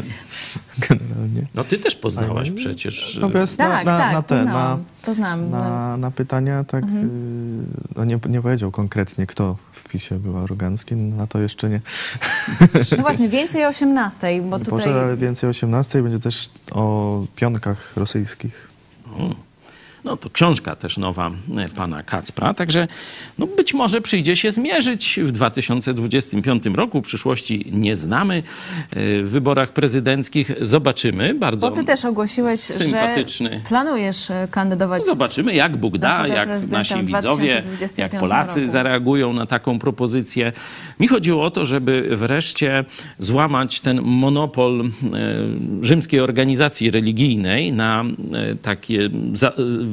Speaker 4: Generalnie.
Speaker 3: No ty też poznałaś przecież.
Speaker 4: No bez,
Speaker 1: Tak,
Speaker 4: na, na,
Speaker 1: tak,
Speaker 4: na te, na,
Speaker 1: poznałam. Poznałam.
Speaker 4: na, na pytania tak,
Speaker 1: Mhm.
Speaker 4: y, no nie, nie powiedział konkretnie, kto w PiSie był arogancki, na to jeszcze nie.
Speaker 1: No właśnie, więcej o 18, bo tutaj...
Speaker 4: Może, ale więcej o 18 będzie też o pionkach rosyjskich.
Speaker 3: No to książka też nowa e, pana Kacpra, także no być może przyjdzie się zmierzyć w 2025 roku. Przyszłości nie znamy. E, W wyborach prezydenckich zobaczymy. Bardzo
Speaker 1: Bo ty też ogłosiłeś,
Speaker 3: sympatyczny.
Speaker 1: że planujesz e, kandydować.
Speaker 3: Zobaczymy, jak Bóg da, jak nasi widzowie,
Speaker 1: 2025
Speaker 3: jak Polacy
Speaker 1: roku.
Speaker 3: zareagują na taką propozycję. Mi chodziło o to, żeby wreszcie złamać ten monopol rzymskiej organizacji religijnej na takie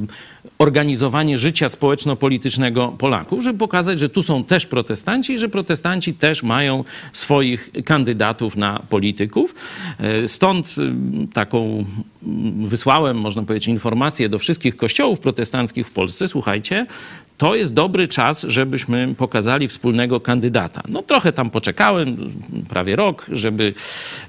Speaker 3: za, e, organizowanie życia społeczno-politycznego Polaków, żeby pokazać, że tu są też protestanci i że protestanci też mają swoich kandydatów na polityków. E, stąd y, taką mm, wysłałem, można powiedzieć, informację do wszystkich kościołów protestanckich w Polsce. Słuchajcie, to jest dobry czas, żebyśmy pokazali wspólnego kandydata. No trochę tam poczekałem, prawie rok, żeby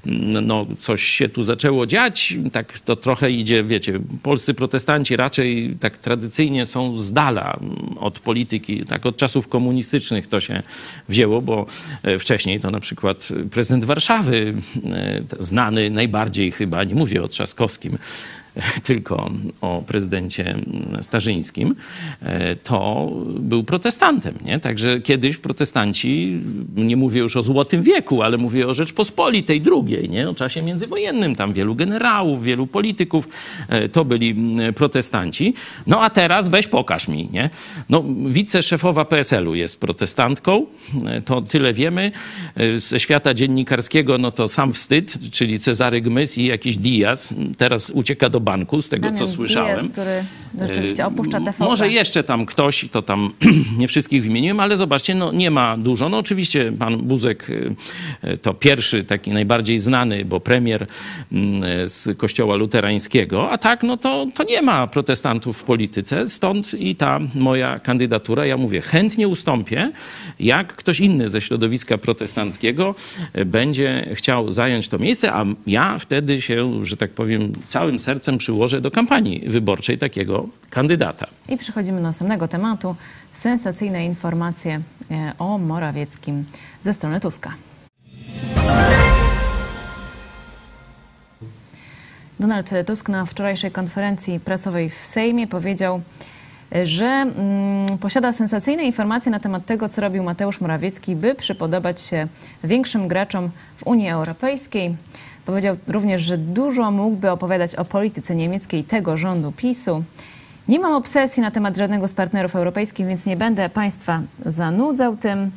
Speaker 3: mm, no, coś się tu zaczęło dziać. Tak to trochę idzie, wiecie, polscy protestanci raczej tak tradycyjnie są z dala od polityki. Tak od czasów komunistycznych to się wzięło, bo e, wcześniej to na przykład prezydent Warszawy, e, znany najbardziej chyba, nie mówię o Trzaskowskim, tylko o prezydencie Starzyńskim, e, to był protestantem. Nie? Także kiedyś protestanci, nie mówię już o Złotym Wieku, ale mówię o Rzeczpospolitej drugiej, nie? o czasie międzywojennym, tam wielu generałów, wielu polityków e, to byli protestanci. No a teraz weź pokaż mi. Nie? No, wiceszefowa PSL-u jest protestantką, e, to tyle wiemy. Ze świata dziennikarskiego, no to sam wstyd, czyli Cezary Gmys i jakiś Diaz. Teraz ucieka do banku, z tego
Speaker 1: Damian
Speaker 3: co słyszałem.
Speaker 1: Diaz, który rzeczywiście opuszcza TVP.
Speaker 3: Może jeszcze tam ktoś, to tam nie wszystkich wymieniłem, ale zobaczcie, no nie ma dużo. No oczywiście pan Buzek y, to pierwszy, taki najbardziej znany, bo premier mm, z kościoła luterańskiego, a tak, no to, to nie ma protestantów w polityce, stąd i ta moja kandydatura. Ja mówię, chętnie ustąpię, jak ktoś inny ze środowiska protestanckiego będzie chciał zająć to miejsce, a ja wtedy się, że tak powiem, całym sercem przyłożę do kampanii wyborczej takiego kandydata.
Speaker 1: I przechodzimy do następnego tematu. Sensacyjne informacje e, o Morawieckim ze strony Tuska. Donald Tusk na wczorajszej konferencji prasowej w Sejmie powiedział, że mm, posiada sensacyjne informacje na temat tego, co robił Mateusz Morawiecki, by przypodobać się większym graczom w Unii Europejskiej. Powiedział również, że dużo mógłby opowiadać o polityce niemieckiej tego rządu PiSu. Nie mam obsesji na temat żadnego z partnerów europejskich, więc nie będę Państwa zanudzał tym.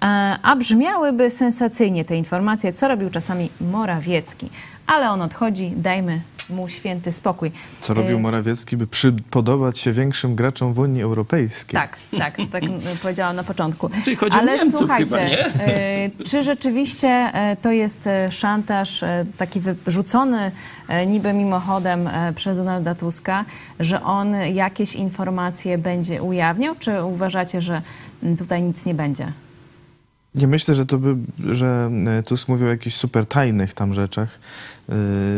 Speaker 1: A a brzmiałyby sensacyjnie te informacje, co robił czasami Morawiecki. Ale on odchodzi, dajmy mu święty spokój.
Speaker 4: Co robił
Speaker 1: E,
Speaker 4: Morawiecki, by przypodobać się większym graczom w Unii Europejskiej?
Speaker 1: Tak, tak, tak powiedziałam na początku.
Speaker 3: Czyli chodzi o
Speaker 1: Ale
Speaker 3: Niemców
Speaker 1: słuchajcie,
Speaker 3: chyba,
Speaker 1: e, czy rzeczywiście e, to jest szantaż taki wyrzucony niby mimochodem przez Donalda Tuska, że on jakieś informacje będzie ujawniał, czy uważacie, że m, tutaj nic nie będzie?
Speaker 4: Nie myślę, że to by, że e, Tusk mówił o jakichś super tajnych tam rzeczach, e,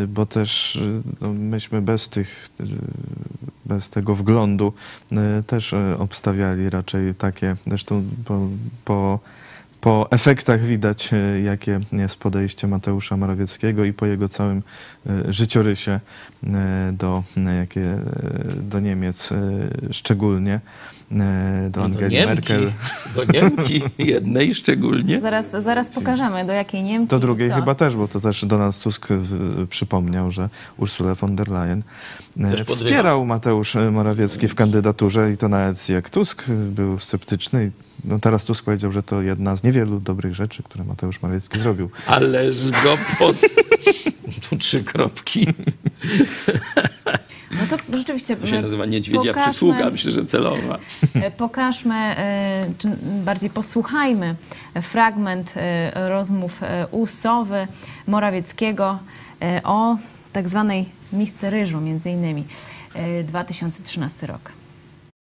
Speaker 4: bo też e, no, myśmy bez tych, bez tego wglądu też obstawiali raczej takie, zresztą po, po, po efektach widać, jakie jest podejście Mateusza Morawieckiego i po jego całym życiorysie do, jakie, do Niemiec szczególnie, do
Speaker 3: No
Speaker 4: Angeli
Speaker 3: Niemki,
Speaker 4: Merkel.
Speaker 3: do Niemki jednej szczególnie.
Speaker 1: Zaraz, zaraz pokażemy, do jakiej Niemki
Speaker 4: Do drugiej
Speaker 1: co.
Speaker 4: chyba też, bo to też Donald Tusk w, przypomniał, że Ursula von der Leyen e,
Speaker 3: Też podrywa.
Speaker 4: wspierał Mateusz Morawiecki w kandydaturze i to nawet jak Tusk był sceptyczny. No teraz Tusk powiedział, że to jedna z niewielu dobrych rzeczy, które Mateusz Morawiecki zrobił.
Speaker 3: Ależ go pod... Tu trzy kropki.
Speaker 1: To rzeczywiście...
Speaker 3: To się nazywa niedźwiedzia
Speaker 1: pokażmy-
Speaker 3: przysługa, myślę, że celowa.
Speaker 1: E, Pokażmy, e, czy bardziej posłuchajmy fragment e, rozmów e, u Sowy Morawieckiego o tak zwanej misce ryżu, między innymi. E, 2013 rok.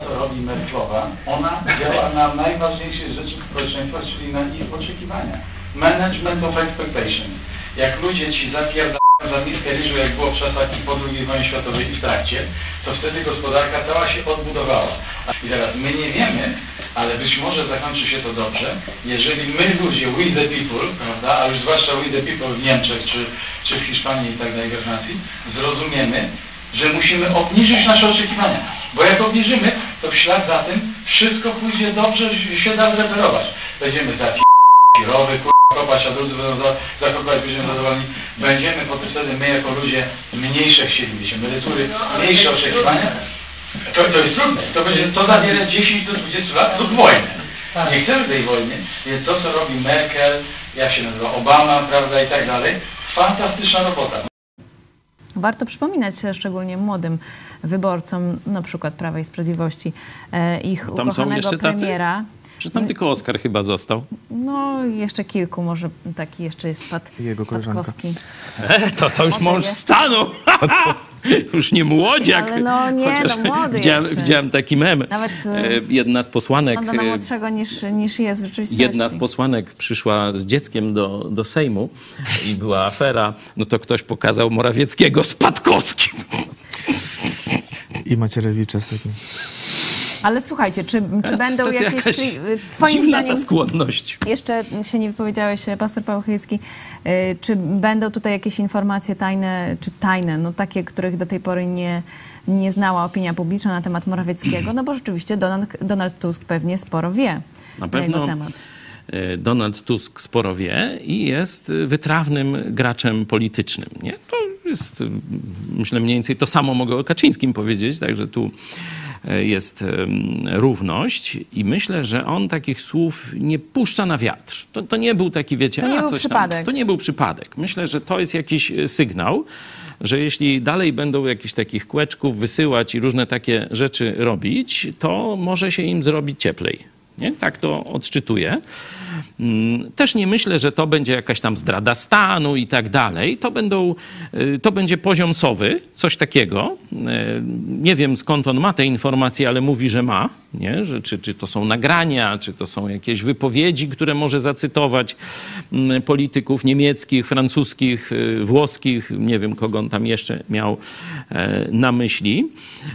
Speaker 10: co robi Merklowa, ona działa na najważniejszej rzeczy społeczeństwa, czyli na ich oczekiwania. Management of expectation. Jak ludzie ci zapierdają za miskę ryżu, jak było czasach i po II wojnie światowej i w trakcie, to wtedy gospodarka cała się odbudowała. I teraz my nie wiemy, ale być może zakończy się to dobrze, jeżeli my ludzie, we the people, prawda, a już zwłaszcza we the people w Niemczech, czy, czy w Hiszpanii i tak dalej, we Francji, zrozumiemy, że musimy obniżyć nasze oczekiwania. Bo jak obniżymy, to w ślad za tym wszystko pójdzie dobrze, się da zreperować. Będziemy za rowy, kopać, a drudzy będą za- zakopać, będziemy zadowoleni. Będziemy potem wtedy my jako ludzie mniejsze chcieli mieć emerytury, mniejsze oczekiwania. To, to jest trudne. To będzie, to zabiera 10 do 20 lat lub wojnę. Nie chcemy tej wojny, więc to co robi Merkel, jak się nazywa, Obama, prawda i tak dalej, fantastyczna robota.
Speaker 1: Warto przypominać szczególnie młodym wyborcom, na przykład Prawa i Sprawiedliwości, e, ich
Speaker 3: Tam są
Speaker 1: ukochanego
Speaker 3: jeszcze tacy? Czy tam tylko Oskar chyba został?
Speaker 1: No, jeszcze kilku, może taki jeszcze jest Pat,
Speaker 4: Jego koleżanka.
Speaker 1: Patkowski.
Speaker 3: E, to, to już
Speaker 1: Młody
Speaker 3: mąż
Speaker 1: jest.
Speaker 3: stanu. już nie młodziak.
Speaker 1: Ale no nie,
Speaker 3: Chociaż
Speaker 1: no młody
Speaker 3: widziałem,
Speaker 1: jeszcze.
Speaker 3: widziałem taki mem.
Speaker 1: Nawet, e,
Speaker 3: Jedna z posłanek... E,
Speaker 1: młodszego niż, niż jest w rzeczywistości.
Speaker 3: Jedna z posłanek przyszła z dzieckiem do, do Sejmu i była afera, no to ktoś pokazał Morawieckiego z Patkowskim.
Speaker 4: I Macierewicza z takim.
Speaker 1: Ale słuchajcie, czy, czy będą jakieś...
Speaker 3: jakaś
Speaker 1: Twoim zdaniem...
Speaker 3: ta skłonność.
Speaker 1: Jeszcze się nie wypowiedziałeś, pastor Paweł Chyjski. Y, Czy będą tutaj jakieś informacje tajne, czy tajne, no takie, których do tej pory nie, nie znała opinia publiczna na temat Morawieckiego? No bo rzeczywiście Donald, Donald Tusk pewnie sporo wie
Speaker 3: Na
Speaker 1: na
Speaker 3: pewno
Speaker 1: jego temat.
Speaker 3: e, Donald Tusk sporo wie i jest wytrawnym graczem politycznym. Nie? To jest, e, myślę, mniej więcej to samo mogę o Kaczyńskim powiedzieć, także tu jest em, równość i myślę, że on takich słów nie puszcza na wiatr. To, to nie był taki, wiecie,
Speaker 1: To nie
Speaker 3: a,
Speaker 1: był przypadek.
Speaker 3: Tam. To nie był przypadek. Myślę, że to jest jakiś e, sygnał, że jeśli dalej będą jakichś takich kłeczków wysyłać i różne takie rzeczy robić, to może się im zrobić cieplej. Nie? Tak to odczytuję. Mm, Też nie myślę, że to będzie jakaś tam zdrada stanu i tak dalej. To, będą, y, to będzie poziom sowy, coś takiego. Y, Nie wiem skąd on ma te informacje, ale mówi, że ma. Nie? Że, czy, czy to są nagrania, czy to są jakieś wypowiedzi, które może zacytować mm, polityków niemieckich, francuskich, y, włoskich, nie wiem kogo on tam jeszcze miał e, na myśli.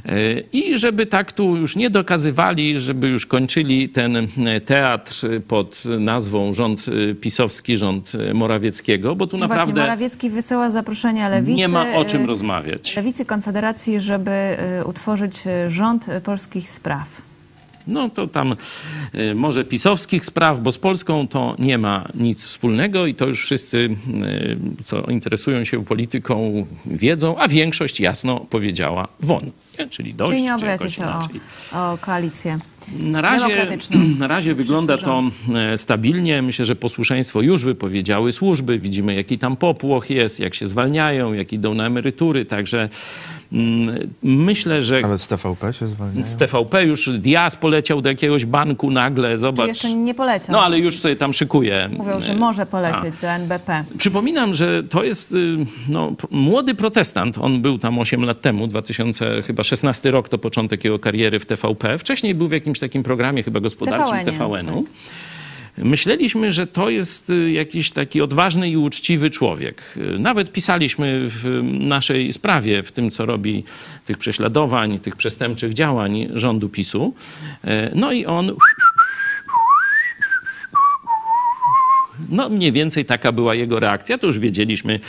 Speaker 3: E, I żeby tak tu już nie dokazywali, żeby już kończyli ten e, teatr pod nazwą rząd pisowski, rząd Morawieckiego, bo tu
Speaker 1: No Właśnie,
Speaker 3: naprawdę
Speaker 1: Morawiecki wysyła zaproszenia Lewicy.
Speaker 3: nie ma o czym rozmawiać.
Speaker 1: Lewicy Konfederacji, żeby utworzyć rząd polskich spraw.
Speaker 3: No to tam y, może pisowskich spraw, bo z Polską to nie ma nic wspólnego i to już wszyscy, y, co interesują się polityką, wiedzą, a większość jasno powiedziała won. Nie? Czyli dość,
Speaker 1: Czyli nie
Speaker 3: jakoś
Speaker 1: się o, o koalicję.
Speaker 3: Na razie, na razie wygląda to e, stabilnie. Myślę, że posłuszeństwo już wypowiedziały służby. Widzimy, jaki tam popłoch jest, jak się zwalniają, jak idą na emerytury. Także myślę, że
Speaker 4: Nawet z TVP się zwalniają.
Speaker 3: z TVP już Diaz poleciał do jakiegoś banku nagle.
Speaker 1: Czy
Speaker 3: Zobacz.
Speaker 1: jeszcze nie poleciał?
Speaker 3: No ale już sobie tam szykuje.
Speaker 1: Mówią, że może polecieć do NBP.
Speaker 3: Przypominam, że to jest y, no, młody protestant. On był tam 8 lat temu, 2016 rok to początek jego kariery w TVP. Wcześniej był w jakimś takim programie chyba gospodarczym TVN-u. Myśleliśmy, że to jest y, jakiś taki odważny i uczciwy człowiek. Y, Nawet pisaliśmy w naszej sprawie, w tym, co robi tych prześladowań, tych przestępczych działań rządu PiSu. E, No i on No, mniej więcej taka była jego reakcja. To już wiedzieliśmy,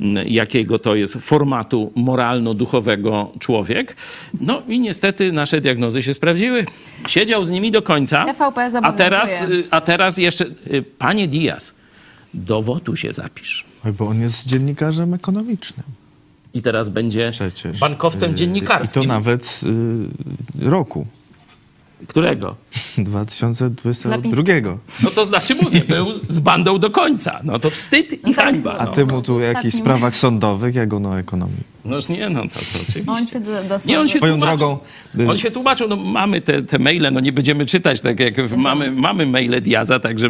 Speaker 3: mm, jakiego to jest formatu moralno-duchowego człowiek. No i niestety nasze diagnozy się sprawdziły. Siedział z nimi do końca.
Speaker 1: TVP
Speaker 3: A teraz, y, a teraz jeszcze, y, panie Diaz, do wotu się zapisz.
Speaker 4: Oj, bo on jest dziennikarzem ekonomicznym.
Speaker 3: I teraz będzie
Speaker 4: Przecież.
Speaker 3: bankowcem
Speaker 4: Y,
Speaker 3: dziennikarskim.
Speaker 4: I to nawet y, roku.
Speaker 3: Którego?
Speaker 4: 2022.
Speaker 3: No to znaczy mówię, był z bandą do końca. No to wstyd i hańba.
Speaker 4: A
Speaker 3: No.
Speaker 4: ty mu tu o jakichś sprawach sądowych, jak ono o ekonomii.
Speaker 3: Noż nie, no to, to oczywiście.
Speaker 1: On się do, do
Speaker 3: Nie, on się
Speaker 4: drogą, y-
Speaker 3: On się tłumaczył, no mamy te, te maile, no nie będziemy czytać, tak jak mamy, mamy maile Diaza, także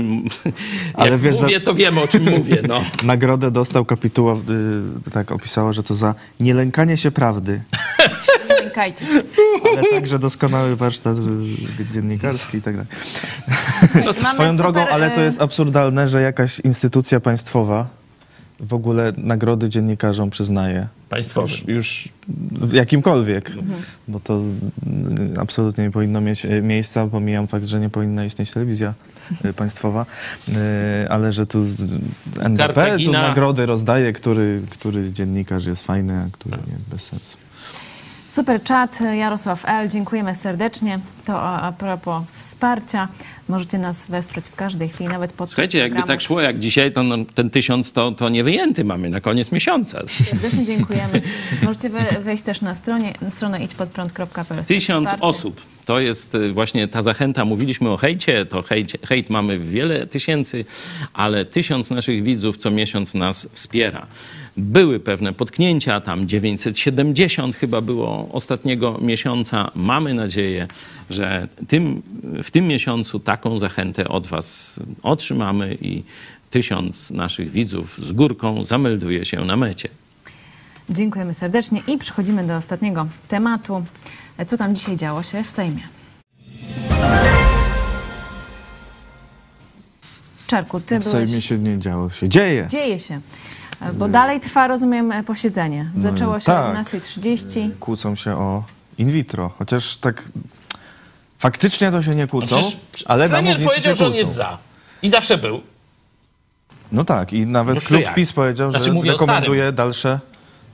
Speaker 4: Ale
Speaker 3: jak
Speaker 4: wiesz, za-
Speaker 3: mówię, to wiemy o czym mówię, no.
Speaker 4: Nagrodę dostał kapituła, y, tak opisała, że to za nielękanie się prawdy,
Speaker 1: Lękajcie się.
Speaker 4: ale także doskonały warsztat dziennikarski i tak dalej. Swoją drogą,
Speaker 1: super,
Speaker 4: ale to
Speaker 1: y,
Speaker 4: jest absurdalne, że jakaś instytucja państwowa w ogóle nagrody dziennikarzom przyznaje.
Speaker 3: Państwowy.
Speaker 4: Już, już jakimkolwiek,
Speaker 1: Mhm.
Speaker 4: bo to absolutnie nie powinno mieć y, miejsca. Pomijam fakt, że nie powinna istnieć telewizja y, państwowa, ale że tu NBP tu nagrody rozdaje, który, który dziennikarz jest fajny, a który nie, bez sensu.
Speaker 1: Super czat, Jarosław L. Dziękujemy serdecznie. To a, a propos wsparcia. Możecie nas wesprzeć w każdej chwili, nawet pod
Speaker 3: Słuchajcie, jakby tak szło jak dzisiaj, to no, ten tysiąc to, to nie wyjęty mamy na koniec miesiąca.
Speaker 1: Serdecznie dziękujemy. Możecie we, wejść też na, stronie, na stronę idźpodprąd.pl.
Speaker 3: Tysiąc
Speaker 1: Wsparcie.
Speaker 3: osób. To jest y, właśnie ta zachęta. Mówiliśmy o hejcie, to hejt, hejt mamy wiele tysięcy, ale tysiąc naszych widzów co miesiąc nas wspiera. Były pewne potknięcia, tam 970 chyba było ostatniego miesiąca. Mamy nadzieję, że tym, w tym miesiącu taką zachętę od Was otrzymamy i tysiąc naszych widzów z górką zamelduje się na mecie.
Speaker 1: Dziękujemy serdecznie i przechodzimy do ostatniego tematu. Co tam dzisiaj działo się w Sejmie? Czarku, ty
Speaker 4: W
Speaker 1: byłeś...
Speaker 4: Sejmie się nie działo, się dzieje.
Speaker 1: Dzieje się. Bo dalej trwa, rozumiem, posiedzenie. Zaczęło się
Speaker 4: tak.
Speaker 1: o 11.30.
Speaker 4: Kłócą się o in vitro, chociaż tak faktycznie to się nie kłócą,
Speaker 3: Przecież
Speaker 4: ale
Speaker 3: premier powiedział, że on jest za. I zawsze był.
Speaker 4: No tak, i nawet
Speaker 3: No to
Speaker 4: klub
Speaker 3: jak?
Speaker 4: PiS powiedział,
Speaker 3: Znaczy,
Speaker 4: że rekomenduje dalsze,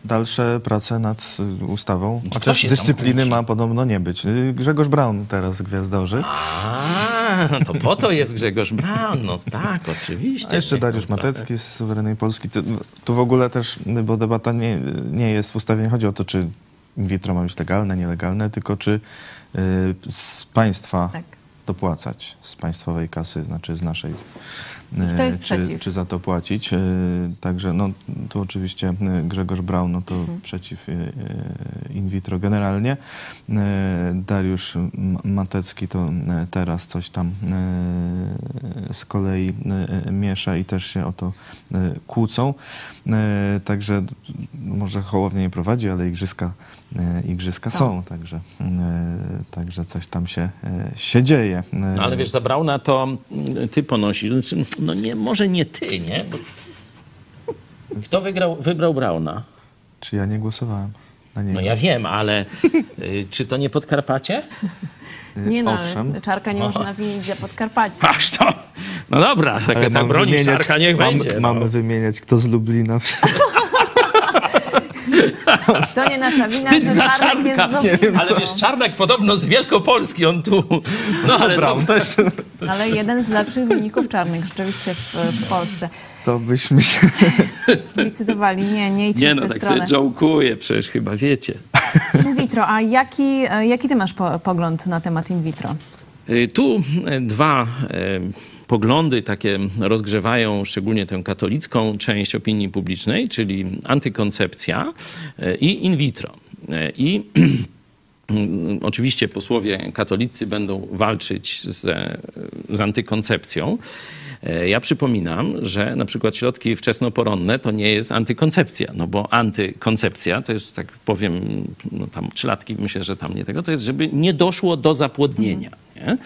Speaker 4: dalsze prace nad y, ustawą.
Speaker 3: kto
Speaker 4: Chociaż dyscypliny ma podobno nie być. Y, Grzegorz Braun teraz gwiazdorzy.
Speaker 3: A, to po to jest Grzegorz Braun. No tak, oczywiście.
Speaker 4: A jeszcze Dariusz Matecki z Suwerennej Polski. Tu, tu w ogóle też, bo debata nie, nie jest w ustawie, nie chodzi o to, czy in vitro ma być legalne, nielegalne, tylko czy y, z państwa
Speaker 1: Tak.
Speaker 4: dopłacać, z państwowej kasy, znaczy z naszej.
Speaker 1: Jest
Speaker 4: czy, czy za to płacić. Y, Także no, tu oczywiście y, Grzegorz Braun, no to
Speaker 1: Mhm.
Speaker 4: przeciw in vitro generalnie. Dariusz Matecki to teraz coś tam z kolei miesza i też się o to kłócą. Także może Hołownia nie prowadzi, ale igrzyska, igrzyska
Speaker 1: Są.
Speaker 4: są. Także, y, także coś tam się, y, się dzieje.
Speaker 3: No ale wiesz, za Brauna to mm, ty ponosisz. Znaczy, No nie, może nie ty, nie? Kto wygrał, wybrał Brauna?
Speaker 4: Czy ja nie głosowałem na niego?
Speaker 3: No ja wiem, ale y, czy to nie Podkarpacie?
Speaker 4: Y,
Speaker 1: Nie no,
Speaker 4: Owszem.
Speaker 1: ale Czarka nie
Speaker 3: O.
Speaker 1: można winić za Podkarpacie.
Speaker 3: Aż to. No dobra, tak
Speaker 4: mam
Speaker 3: bronisz
Speaker 4: wymieniać-
Speaker 3: Czarka, niech
Speaker 4: mam,
Speaker 3: będzie. no.
Speaker 4: Mamy wymieniać, kto z Lublina.
Speaker 1: To nie nasza wina,
Speaker 3: Wstyd
Speaker 1: że
Speaker 3: za
Speaker 1: Czarnek jest
Speaker 3: Czarnka.
Speaker 1: znowu...
Speaker 3: Ale wiesz, Czarnek podobno z Wielkopolski, on tu... No ale
Speaker 4: Braun
Speaker 3: to,
Speaker 4: też.
Speaker 1: Ale jeden z lepszych wyników czarnych rzeczywiście w, w Polsce.
Speaker 4: To byśmy się...
Speaker 1: Licytowali. Nie, nie idźmy
Speaker 3: nie
Speaker 1: w
Speaker 3: no,
Speaker 1: tę
Speaker 3: tak
Speaker 1: stronę.
Speaker 3: sobie jołkuję, przecież chyba wiecie.
Speaker 1: In vitro, a jaki, e, jaki ty masz po, pogląd na temat in vitro?
Speaker 3: Y, Tu e, dwa e, poglądy takie rozgrzewają szczególnie tę katolicką część opinii publicznej, czyli antykoncepcja e, i in vitro. E, I oczywiście posłowie katolicy będą walczyć z, z antykoncepcją. E, Ja przypominam, że na przykład środki wczesnoporonne to nie jest antykoncepcja, no bo antykoncepcja to jest, tak powiem, no tam trzylatki, myślę, że tam nie tego, to jest, żeby nie doszło do zapłodnienia. Nie?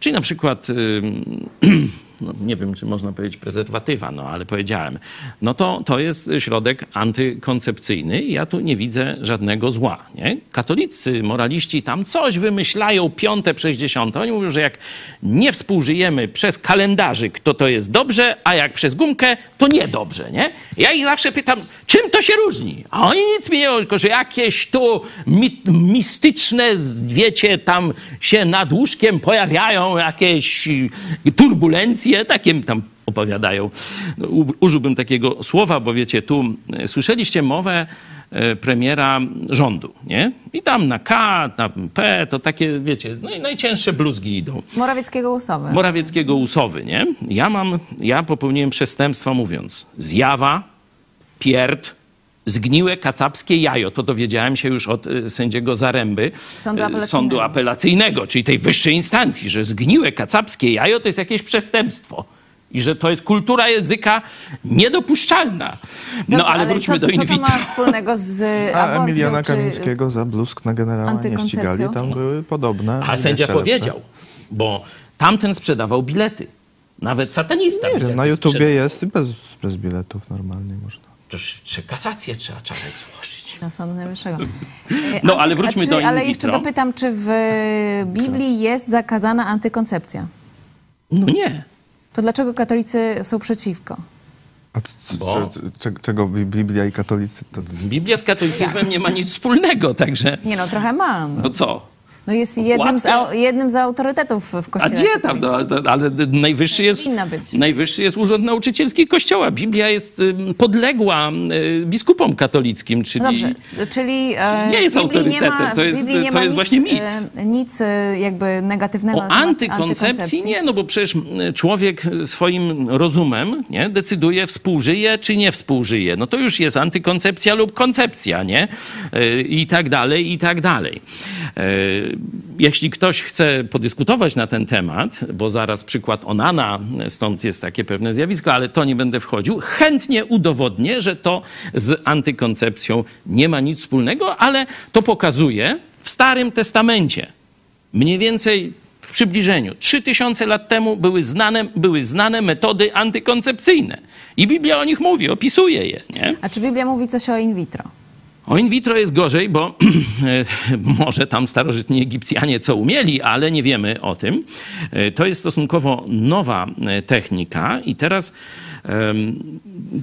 Speaker 3: Czyli na przykład, no nie wiem, czy można powiedzieć prezerwatywa, no ale powiedziałem, no to, to jest środek antykoncepcyjny i ja tu nie widzę żadnego zła. Nie? Katolicy, moraliści tam coś wymyślają, piąte przez dziesiąte. Oni mówią, że jak nie współżyjemy przez kalendarzyk, to to jest dobrze, a jak przez gumkę, to niedobrze. Nie? Ja ich zawsze pytam, czym to się różni? A oni nic mi nie mówią, tylko że jakieś tu mi, mistyczne, wiecie, tam się nad łóżkiem pojawiają jakieś y, turbulencje, takie tam opowiadają. No, Użyłbym takiego słowa, bo wiecie, tu y, słyszeliście mowę y, premiera rządu, nie? I tam na K, na P, to takie, wiecie, no i najcięższe bluzgi idą.
Speaker 1: Morawieckiego Usowy.
Speaker 3: Morawieckiego Usowy, nie? Ja mam, ja popełniłem przestępstwa mówiąc zjawa, pierd, zgniłe kacapskie jajo. To dowiedziałem się już od y, sędziego Zaręby
Speaker 1: Sądu
Speaker 3: y,
Speaker 1: apelacyjnego.
Speaker 3: sądu apelacyjnego, czyli tej wyższej instancji, że zgniłe kacapskie jajo to jest jakieś przestępstwo. I że to jest kultura języka niedopuszczalna. No
Speaker 1: Dobrze,
Speaker 3: ale wróćmy
Speaker 1: co,
Speaker 3: do in
Speaker 1: Co to ma wspólnego z
Speaker 4: A
Speaker 1: aborcją?
Speaker 4: Emiliana
Speaker 1: czy-
Speaker 4: Kamińskiego za bluzk na generała nie ścigali. Tam były podobne.
Speaker 3: A sędzia powiedział, bo tamten sprzedawał bilety. Nawet satanista
Speaker 4: Nie wiem, na YouTubie jest i bez, bez biletów normalnie można.
Speaker 3: Toż czy kasację trzeba czekać złożyć.
Speaker 1: Do Sądu Najwyższego.
Speaker 3: No, ale wróćmy
Speaker 1: czy,
Speaker 3: do in
Speaker 1: Ale jeszcze dopytam, czy w Biblii jest zakazana antykoncepcja?
Speaker 3: No nie.
Speaker 1: To dlaczego katolicy są przeciwko?
Speaker 4: A c- c-
Speaker 3: Bo-
Speaker 4: c- c- czego Bi- Biblia i katolicy to...
Speaker 3: Biblia z katolicyzmem nie ma nic wspólnego, także
Speaker 1: Nie no, trochę mam.
Speaker 3: no co?
Speaker 1: No jest jednym z, jednym z autorytetów w
Speaker 3: A
Speaker 1: Kościele
Speaker 3: gdzie tam? No, no, ale najwyższy jest,
Speaker 1: Powinna być.
Speaker 3: najwyższy jest Urząd Nauczycielski Kościoła. Biblia jest podległa biskupom katolickim, czyli...
Speaker 1: No dobrze, czyli e,
Speaker 3: Nie jest autorytetem,
Speaker 1: ma,
Speaker 3: to jest- to
Speaker 1: ma
Speaker 3: jest
Speaker 1: nic,
Speaker 3: właśnie mit.
Speaker 1: e, Nic e, jakby negatywnego
Speaker 3: O
Speaker 1: temat
Speaker 3: antykoncepcji nie, no bo przecież człowiek swoim rozumem nie, decyduje, współżyje czy nie współżyje. No to już jest antykoncepcja lub koncepcja, nie? I tak dalej, i tak dalej. Jeśli ktoś chce podyskutować na ten temat, bo zaraz przykład Onana, stąd jest takie pewne zjawisko, ale to nie będę wchodził, chętnie udowodnię, że to z antykoncepcją nie ma nic wspólnego, ale to pokazuje w Starym Testamencie mniej więcej w przybliżeniu. 3000 lat temu były znane, były znane metody antykoncepcyjne. I Biblia o nich mówi, opisuje je. Nie?
Speaker 1: A czy Biblia mówi coś o in vitro?
Speaker 3: O in vitro jest gorzej, bo może tam starożytni Egipcjanie co umieli, ale nie wiemy o tym. E, To jest stosunkowo nowa e, technika i teraz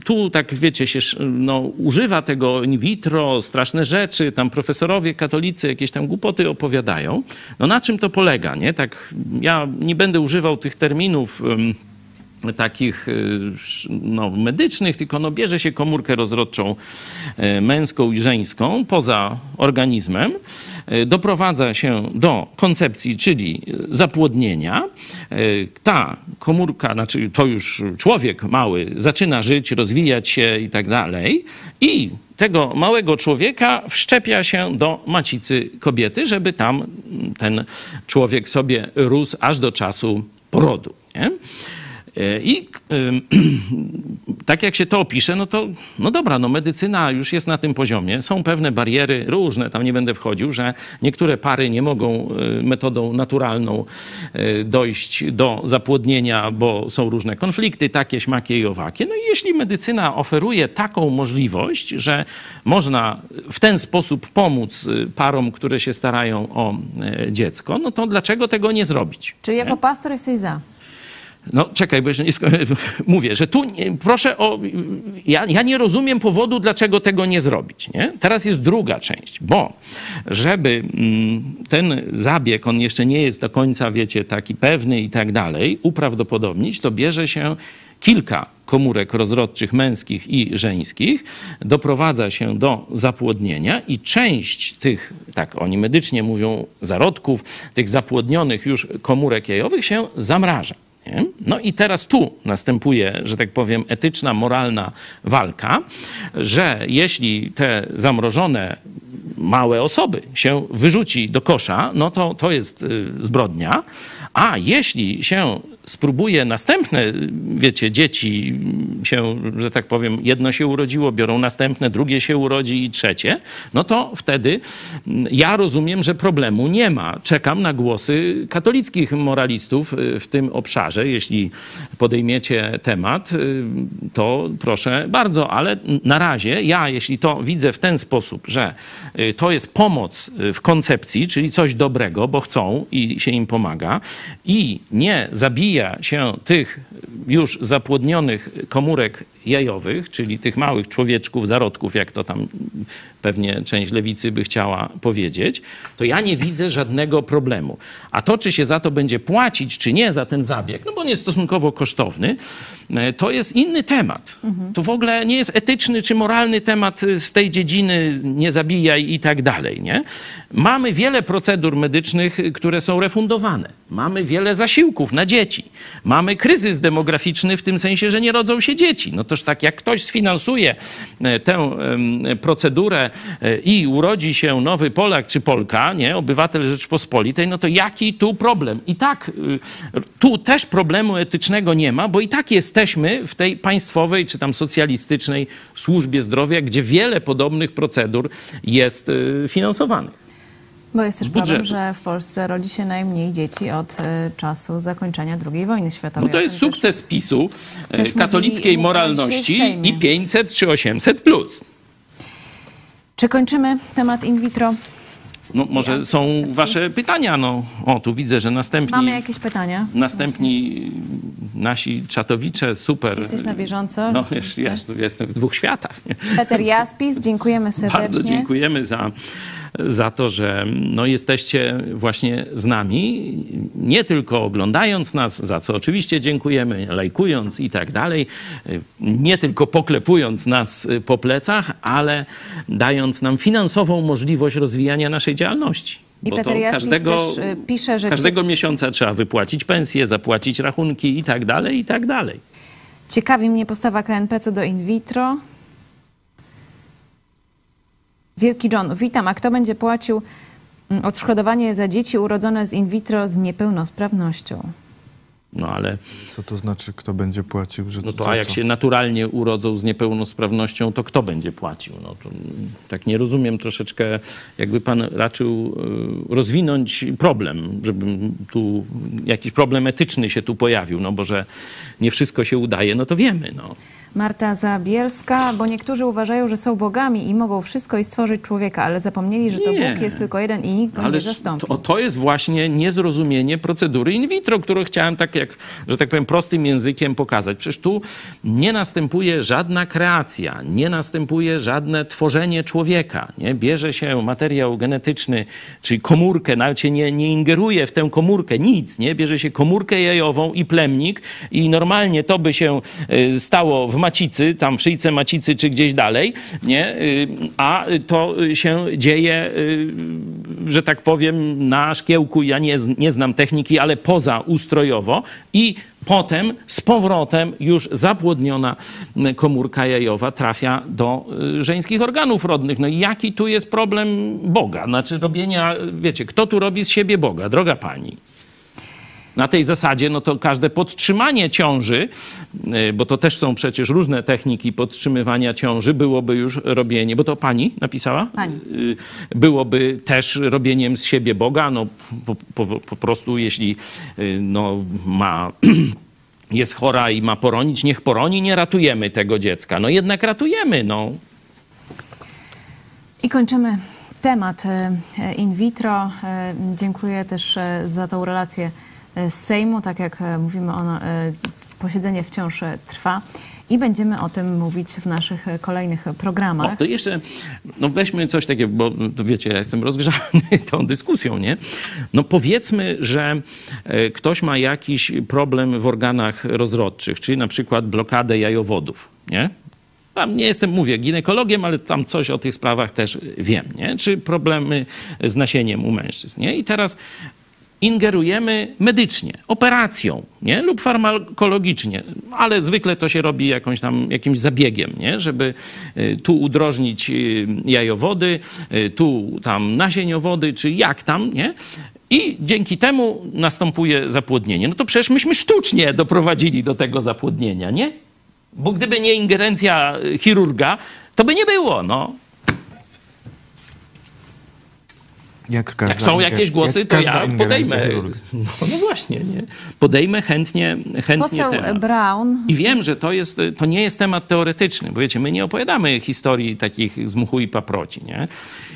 Speaker 3: tu tak wiecie się no, używa tego in vitro, straszne rzeczy, tam profesorowie katolicy jakieś tam głupoty opowiadają. No na czym to polega, nie? Tak ja nie będę używał tych terminów takich y, no, medycznych, tylko no, bierze się komórkę rozrodczą e, męską i żeńską poza organizmem, e, doprowadza się do koncepcji, czyli zapłodnienia. Ta komórka, znaczy to już człowiek mały, zaczyna żyć, rozwijać się i tak dalej i tego małego człowieka wszczepia się do macicy kobiety, żeby tam ten człowiek sobie rósł aż do czasu porodu. Nie? E, I tak jak się to opisze, no to no dobra, no medycyna już jest na tym poziomie. Są pewne bariery różne, tam nie będę wchodził, że niektóre pary nie mogą y, metodą naturalną y, dojść do zapłodnienia, bo są różne konflikty, takie, śmakie i owakie. No i jeśli medycyna oferuje taką możliwość, że można w ten sposób pomóc parom, które się starają o dziecko, no to dlaczego tego nie zrobić?
Speaker 1: Czyli jako pastor jesteś za?
Speaker 3: No czekaj, bo jeszcze nie mówię, że tu nie, proszę o. Ja, ja nie rozumiem powodu, dlaczego tego nie zrobić. Nie? Teraz jest druga część, bo żeby mm, ten zabieg, on jeszcze nie jest do końca, wiecie, taki pewny i tak dalej, uprawdopodobnić, to bierze się kilka komórek rozrodczych męskich i żeńskich, doprowadza się do zapłodnienia i część tych, tak oni medycznie mówią, zarodków, tych zapłodnionych już komórek jajowych się zamraża. Nie? No i teraz tu następuje, że tak powiem, etyczna, moralna walka, że jeśli te zamrożone małe osoby się wyrzuci do kosza, no to to jest y, zbrodnia, a jeśli się spróbuje następne, wiecie, dzieci się, że tak powiem, jedno się urodziło, biorą następne, drugie się urodzi i trzecie, no to wtedy mm, ja rozumiem, że problemu nie ma. Czekam na głosy katolickich moralistów y, w tym obszarze. Jeśli podejmiecie temat, y, to proszę bardzo, ale na razie ja, jeśli to widzę w ten sposób, że y, to jest pomoc w koncepcji, czyli coś dobrego, bo chcą i się im pomaga i nie zabija się tych już zapłodnionych komórek jajowych, czyli tych małych człowieczków, zarodków, jak to tam pewnie część lewicy by chciała powiedzieć, to ja nie widzę żadnego problemu. A to, czy się za to będzie płacić, czy nie za ten zabieg, no bo on jest stosunkowo kosztowny, e, to jest inny temat. To w ogóle nie jest etyczny czy moralny temat z tej dziedziny, nie zabijaj i tak dalej. Nie? Mamy wiele procedur medycznych, które są refundowane. Mamy wiele zasiłków na dzieci. Mamy kryzys demograficzny w tym sensie, że nie rodzą się dzieci. No toż tak jak ktoś sfinansuje e, tę procedurę e, i urodzi się nowy Polak czy Polka, nie, obywatel Rzeczpospolitej, no to jaki tu problem? I tak y, tu też problemu etycznego nie ma, bo i tak jesteśmy w tej państwowej czy tam socjalistycznej służbie zdrowia, gdzie wiele podobnych procedur jest finansowanych.
Speaker 1: Bo jest też
Speaker 3: budżetu.
Speaker 1: problem, że w Polsce rodzi się najmniej dzieci od y, czasu zakończenia II wojny światowej.
Speaker 3: No to jest
Speaker 1: tym też-
Speaker 3: sukces PiSu,
Speaker 1: też
Speaker 3: katolickiej
Speaker 1: mówi-
Speaker 3: moralności i 500 czy 800 plus.
Speaker 1: Czy kończymy temat in vitro?
Speaker 3: No, może są wasze pytania. No, o, tu widzę, że następni,
Speaker 1: Mamy jakieś pytania?
Speaker 3: następni nasi czatowicze, super.
Speaker 1: Jesteś na bieżąco?
Speaker 3: No,
Speaker 1: rzeczywiście.
Speaker 3: jest, jestem w dwóch światach.
Speaker 1: Peter Jaspis, dziękujemy serdecznie.
Speaker 3: Bardzo dziękujemy za za to, że no, jesteście właśnie z nami, nie tylko oglądając nas, za co oczywiście dziękujemy, lajkując i tak dalej, nie tylko poklepując nas po plecach, ale dając nam finansową możliwość rozwijania naszej działalności.
Speaker 1: I
Speaker 3: Bo
Speaker 1: Peter
Speaker 3: to
Speaker 1: Jaspis też y, pisze, że
Speaker 3: każdego miesiąca trzeba wypłacić pensję, zapłacić rachunki i tak dalej, i tak dalej.
Speaker 1: ciekawi mnie postawa KNP co do in vitro. Wielki John, witam. A kto będzie płacił mm, odszkodowanie za dzieci urodzone z in vitro z niepełnosprawnością?
Speaker 3: No ale
Speaker 4: Co to znaczy, kto będzie płacił? Że
Speaker 3: no to a jak
Speaker 4: co?
Speaker 3: się naturalnie urodzą z niepełnosprawnością, to kto będzie płacił? No to mm, tak nie rozumiem troszeczkę, jakby pan raczył y, rozwinąć problem, żeby tu jakiś problem etyczny się tu pojawił, no bo że nie wszystko się udaje, no to wiemy, no.
Speaker 1: Marta Zabielska, bo niektórzy uważają, że są bogami i mogą wszystko i stworzyć człowieka, ale zapomnieli, że to
Speaker 3: Nie.
Speaker 1: Bóg jest tylko jeden i nikt go nie zastąpi.
Speaker 3: to, to jest właśnie niezrozumienie procedury in vitro, którą chciałem tak jak, że tak powiem, prostym językiem pokazać. Przecież tu nie następuje żadna kreacja, nie następuje żadne tworzenie człowieka. Nie? Bierze się materiał genetyczny, czyli komórkę, nawet się nie, nie ingeruje w tę komórkę, nic. Nie? Bierze się komórkę jajową i plemnik i normalnie to by się y, stało w macicy, tam w szyjce macicy czy gdzieś dalej, nie? Y, a to się dzieje, y, że tak powiem, na szkiełku. Ja nie, nie znam techniki, ale poza ustrojowo i potem z powrotem już zapłodniona komórka jajowa trafia do y, żeńskich organów rodnych. No i jaki tu jest problem Boga? Znaczy robienia, wiecie, kto tu robi z siebie Boga, droga pani? Na tej zasadzie, no to każde podtrzymanie ciąży, y, bo to też są przecież różne techniki podtrzymywania ciąży, byłoby już robienie, bo to pani napisała?
Speaker 1: Pani.
Speaker 3: Y, Byłoby też robieniem z siebie Boga, no po, po, po prostu jeśli y, no, ma jest chora i ma poronić, niech poroni, nie ratujemy tego dziecka. No jednak ratujemy, no.
Speaker 1: I kończymy temat e, e, in vitro. E, Dziękuję też e, za tą relację e, z Sejmu. Tak jak e, mówimy, ono, e, posiedzenie wciąż e, trwa i będziemy o tym mówić w naszych e, kolejnych programach.
Speaker 3: O, to jeszcze, no weźmy coś takiego, bo wiecie, ja jestem rozgrzany tą dyskusją, nie? No powiedzmy, że e, ktoś ma jakiś problem w organach rozrodczych, czyli na przykład blokadę jajowodów, nie? Tam nie jestem, mówię, ginekologiem, ale tam coś o tych sprawach też wiem, nie? Czy problemy z nasieniem u mężczyzn, nie? I teraz ingerujemy medycznie, operacją, nie? Lub farmakologicznie, ale zwykle to się robi jakąś tam, jakimś zabiegiem, nie? Żeby y, tu udrożnić y, jajowody, y, tu tam nasieniowody, czy jak tam, nie? I dzięki temu następuje zapłodnienie. No to przecież myśmy sztucznie doprowadzili do tego zapłodnienia, nie? Bo gdyby nie ingerencja chirurga, to by nie było, no.
Speaker 4: Jak, każda
Speaker 3: Jak są jakieś głosy,
Speaker 4: jak
Speaker 3: to ja podejmę. No, no właśnie, nie? Podejmę chętnie, chętnie
Speaker 1: Poseł
Speaker 3: temat.
Speaker 1: Brown.
Speaker 3: I wiem, że to, jest, to nie jest temat teoretyczny, bo wiecie, my nie opowiadamy historii takich z mchu i paproci, nie?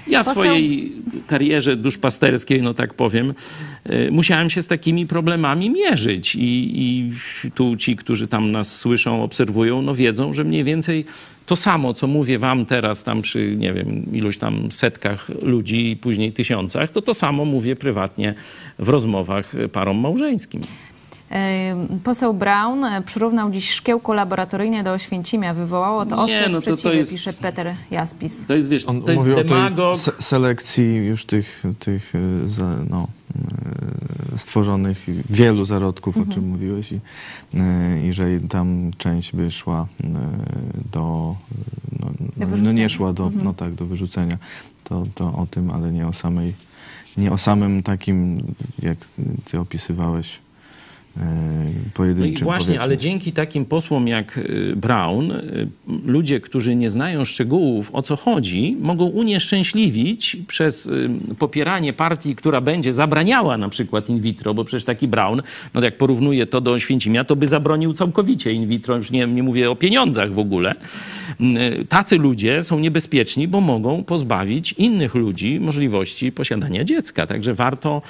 Speaker 3: Ja w
Speaker 1: Poseł-
Speaker 3: swojej karierze duszpasterskiej, no tak powiem, y, musiałem się z takimi problemami mierzyć i, i tu ci, którzy tam nas słyszą, obserwują, no wiedzą, że mniej więcej to samo, co mówię wam teraz tam przy, nie wiem, iluś tam setkach ludzi i później tysiącach, to to samo mówię prywatnie w rozmowach parom małżeńskim.
Speaker 1: E, Poseł Brown e, przyrównał dziś szkiełko laboratoryjne do Oświęcimia. Wywołało to
Speaker 3: Nie,
Speaker 1: ostre
Speaker 3: no to- to
Speaker 1: sprzeciwy,
Speaker 3: jest-
Speaker 1: pisze Peter Jaspis.
Speaker 3: To jest, wiesz,
Speaker 4: On
Speaker 3: to jest
Speaker 4: mówi o tej
Speaker 3: demagog,
Speaker 4: se selekcji już tych, tych za, no, stworzonych wielu zarodków,
Speaker 1: Mhm.
Speaker 4: o czym mówiłeś, i, y, i że tam część by szła y, do, no, no, no
Speaker 1: wyrzucenia.
Speaker 4: nie szła do,
Speaker 1: Mhm.
Speaker 4: no tak, do wyrzucenia. To, to o tym, ale nie o samej, nie o samym takim, jak ty opisywałeś, y,
Speaker 3: No i
Speaker 4: pojedynczym
Speaker 3: właśnie,
Speaker 4: powiedzmy.
Speaker 3: ale dzięki takim posłom jak y, Brown, y, ludzie, którzy nie znają szczegółów, o co chodzi, mogą unieszczęśliwić przez y, popieranie partii, która będzie zabraniała na przykład in vitro, bo przecież taki Brown, no jak porównuje to do Święcimia, to by zabronił całkowicie in vitro, już nie, nie mówię o pieniądzach w ogóle. Y, Tacy ludzie są niebezpieczni, bo mogą pozbawić innych ludzi możliwości posiadania dziecka. Także warto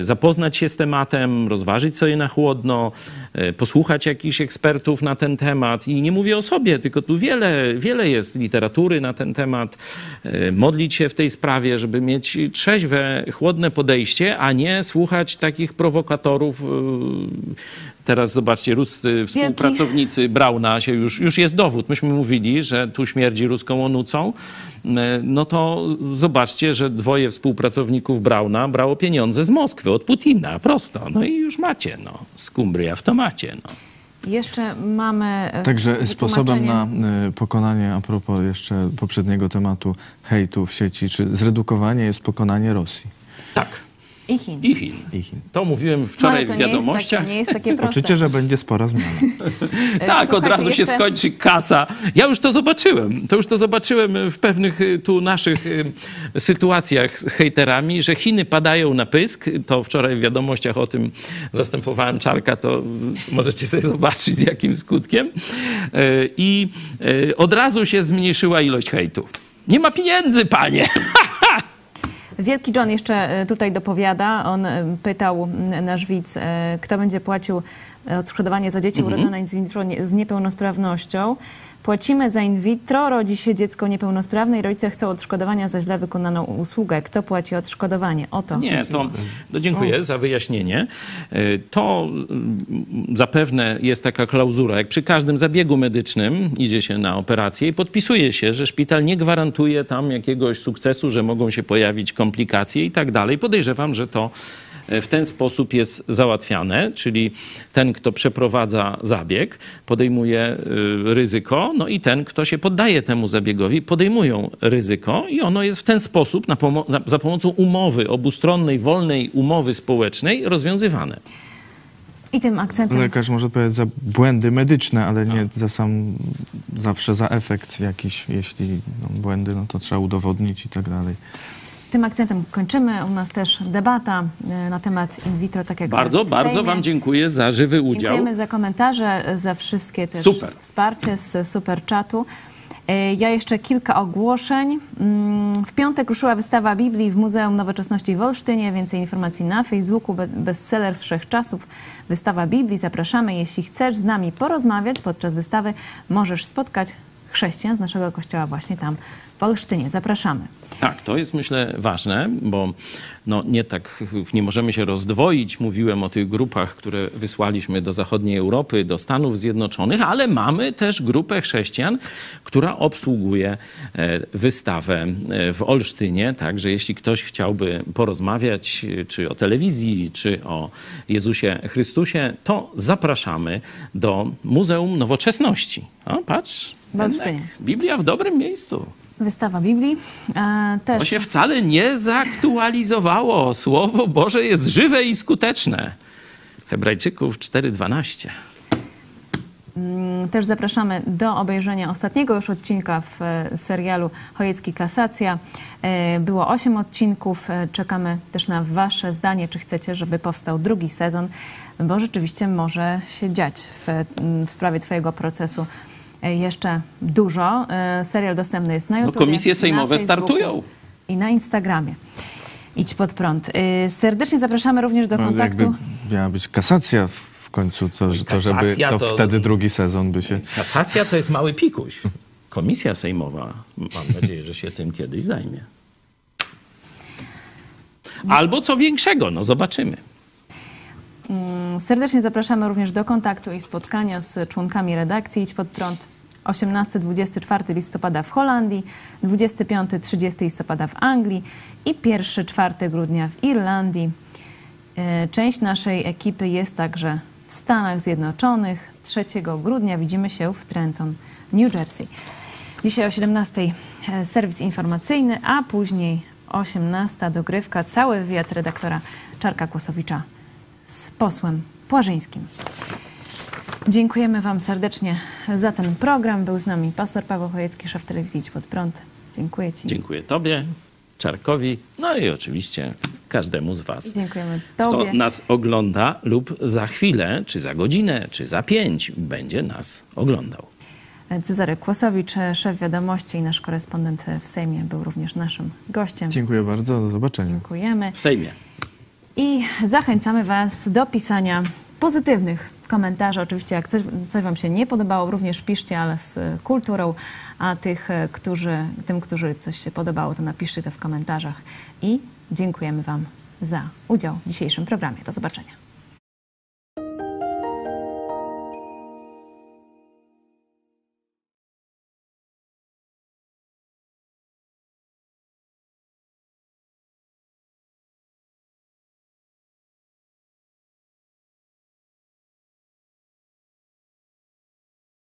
Speaker 3: zapoznać się z tematem, rozważyć sobie na chłodno, e, posłuchać jakichś ekspertów na ten temat. I nie mówię o sobie, tylko tu wiele, wiele jest literatury na ten temat. E, Modlić się w tej sprawie, żeby mieć trzeźwe, chłodne podejście, a nie słuchać takich prowokatorów. E, Teraz zobaczcie, ruscy współpracownicy Brauna się już, już jest dowód. Myśmy mówili, że tu śmierdzi ruską onucą. E, No to zobaczcie, że dwoje współpracowników Brauna brało pieniądze z Moskwy od Putina, prosto. No i już macie, no, skumbria w tomacie. No.
Speaker 1: Jeszcze mamy. e,
Speaker 4: Także sposobem na y, pokonanie, a propos jeszcze poprzedniego tematu hejtu w sieci, czy zredukowanie jest pokonanie Rosji
Speaker 3: Tak.
Speaker 1: I Chin.
Speaker 3: I Chin.
Speaker 4: i Chin.
Speaker 3: To mówiłem
Speaker 1: No,
Speaker 3: wczoraj
Speaker 1: ale to
Speaker 3: w
Speaker 1: nie jest
Speaker 3: wiadomościach.
Speaker 1: takie- Nie jest takie proste.
Speaker 4: Oczywiście, że będzie spora zmiana.
Speaker 3: Tak, od razu się
Speaker 1: jeszcze-
Speaker 3: skończy kasa. Ja już to zobaczyłem. To już to zobaczyłem w pewnych y, tu naszych y, sytuacjach z hejterami, że Chiny padają na pysk. To wczoraj w wiadomościach o tym zastępowałem Czarka, to y, możecie sobie zobaczyć z jakim skutkiem. I od razu się zmniejszyła ilość hejtu. Nie ma pieniędzy, panie!
Speaker 1: Wielki John jeszcze e, tutaj dopowiada. On e, pytał nasz widz, e, kto będzie płacił odszkodowanie za dzieci
Speaker 3: Mhm.
Speaker 1: urodzone z niepełnosprawnością. Płacimy za in vitro, rodzi się dziecko niepełnosprawne i rodzice chcą odszkodowania za źle wykonaną usługę. Kto płaci odszkodowanie? O to
Speaker 3: Nie,
Speaker 1: chodzi.
Speaker 3: to, to dziękuję za wyjaśnienie. Y, To mm, zapewne jest taka klauzura, jak przy każdym zabiegu medycznym idzie się na operację i podpisuje się, że szpital nie gwarantuje tam jakiegoś sukcesu, że mogą się pojawić komplikacje i tak dalej. Podejrzewam, że to e, w ten sposób jest załatwiane, czyli ten, kto przeprowadza zabieg, podejmuje y, ryzyko, no i ten, kto się poddaje temu zabiegowi, podejmują ryzyko i ono jest w ten sposób, na pomo- za pomocą umowy obustronnej, wolnej umowy społecznej rozwiązywane.
Speaker 1: I tym akcentem
Speaker 4: Lekarz może odpowiadać za błędy medyczne, ale nie za sam, zawsze za efekt jakiś. Jeśli no, błędy, no to trzeba udowodnić i tak dalej.
Speaker 1: Tym akcentem kończymy. U nas też debata e, na temat in vitro, tak jak
Speaker 3: Bardzo, bardzo. Wam dziękuję za żywy udział.
Speaker 1: Dziękujemy za komentarze, za wszystkie też
Speaker 3: Super.
Speaker 1: wsparcie z super czatu. E, Ja jeszcze kilka ogłoszeń. Mm, W piątek ruszyła wystawa Biblii w Muzeum Nowoczesności w Olsztynie. Więcej informacji na Facebooku. Be- Bestseller wszechczasów. Wystawa Biblii. Zapraszamy. Jeśli chcesz z nami porozmawiać podczas wystawy, możesz spotkać chrześcijan z naszego kościoła właśnie tam w Olsztynie. Zapraszamy.
Speaker 3: Tak, to jest myślę ważne, bo no, nie tak nie możemy się rozdwoić. Mówiłem o tych grupach, które wysłaliśmy do zachodniej Europy, do Stanów Zjednoczonych, ale mamy też grupę chrześcijan, która obsługuje e, wystawę e, w Olsztynie. Także jeśli ktoś chciałby porozmawiać czy o telewizji, czy o Jezusie Chrystusie, to zapraszamy do Muzeum Nowoczesności. O, patrz. Biblia w dobrym miejscu.
Speaker 1: Wystawa Biblii. E,
Speaker 3: To
Speaker 1: też
Speaker 3: się wcale nie zaktualizowało. Słowo Boże jest żywe i skuteczne. Hebrajczyków 4:12.
Speaker 1: Też zapraszamy do obejrzenia ostatniego już odcinka w e, serialu Chojecki Kasacja. E, Było osiem odcinków. E, Czekamy też na Wasze zdanie, czy chcecie, żeby powstał drugi sezon, bo rzeczywiście może się dziać w, m, w sprawie Twojego procesu jeszcze dużo. E, Serial dostępny jest na
Speaker 3: No,
Speaker 1: YouTube.
Speaker 3: komisje sejmowe startują.
Speaker 1: I na Instagramie. Idź pod prąd. E, Serdecznie zapraszamy również do
Speaker 4: No,
Speaker 1: kontaktu.
Speaker 4: miała być kasacja w końcu, to, że- to żeby to,
Speaker 3: to-
Speaker 4: wtedy drugi sezon by się...
Speaker 3: Kasacja to jest mały pikuś. Komisja sejmowa, mam nadzieję, że się tym kiedyś zajmie. Albo co większego, no zobaczymy.
Speaker 1: Serdecznie zapraszamy również do kontaktu i spotkania z członkami redakcji Idź Pod Prąd 18-24 listopada w Holandii, 25-30 listopada w Anglii i 1-4 grudnia w Irlandii. E, Część naszej ekipy jest także w Stanach Zjednoczonych. 3 grudnia widzimy się w Trenton, New Jersey. Dzisiaj o 17 e, serwis informacyjny, a później 18 dogrywka, cały wywiad redaktora Czarka Kłosowicza z posłem Płażyńskim. Dziękujemy Wam serdecznie za ten program. Był z nami pastor Paweł Chojecki, szef telewizji Idź Pod Prąd. Dziękuję Ci.
Speaker 3: Dziękuję Tobie, Czarkowi, no i oczywiście każdemu z Was.
Speaker 1: Dziękujemy
Speaker 3: Kto
Speaker 1: Tobie.
Speaker 3: nas ogląda lub za chwilę, czy za godzinę, czy za pięć będzie nas oglądał.
Speaker 1: Cezary Kłosowicz, szef wiadomości i nasz korespondent w Sejmie był również naszym gościem.
Speaker 4: Dziękuję bardzo, do zobaczenia.
Speaker 1: Dziękujemy.
Speaker 3: W Sejmie.
Speaker 1: I zachęcamy Was do pisania pozytywnych komentarzy. Oczywiście, jak coś, coś Wam się nie podobało, również piszcie, ale z kulturą. A tych, e, którzy, tym, którzy coś się podobało, to napiszcie to w komentarzach. I dziękujemy Wam za udział w dzisiejszym programie. Do zobaczenia.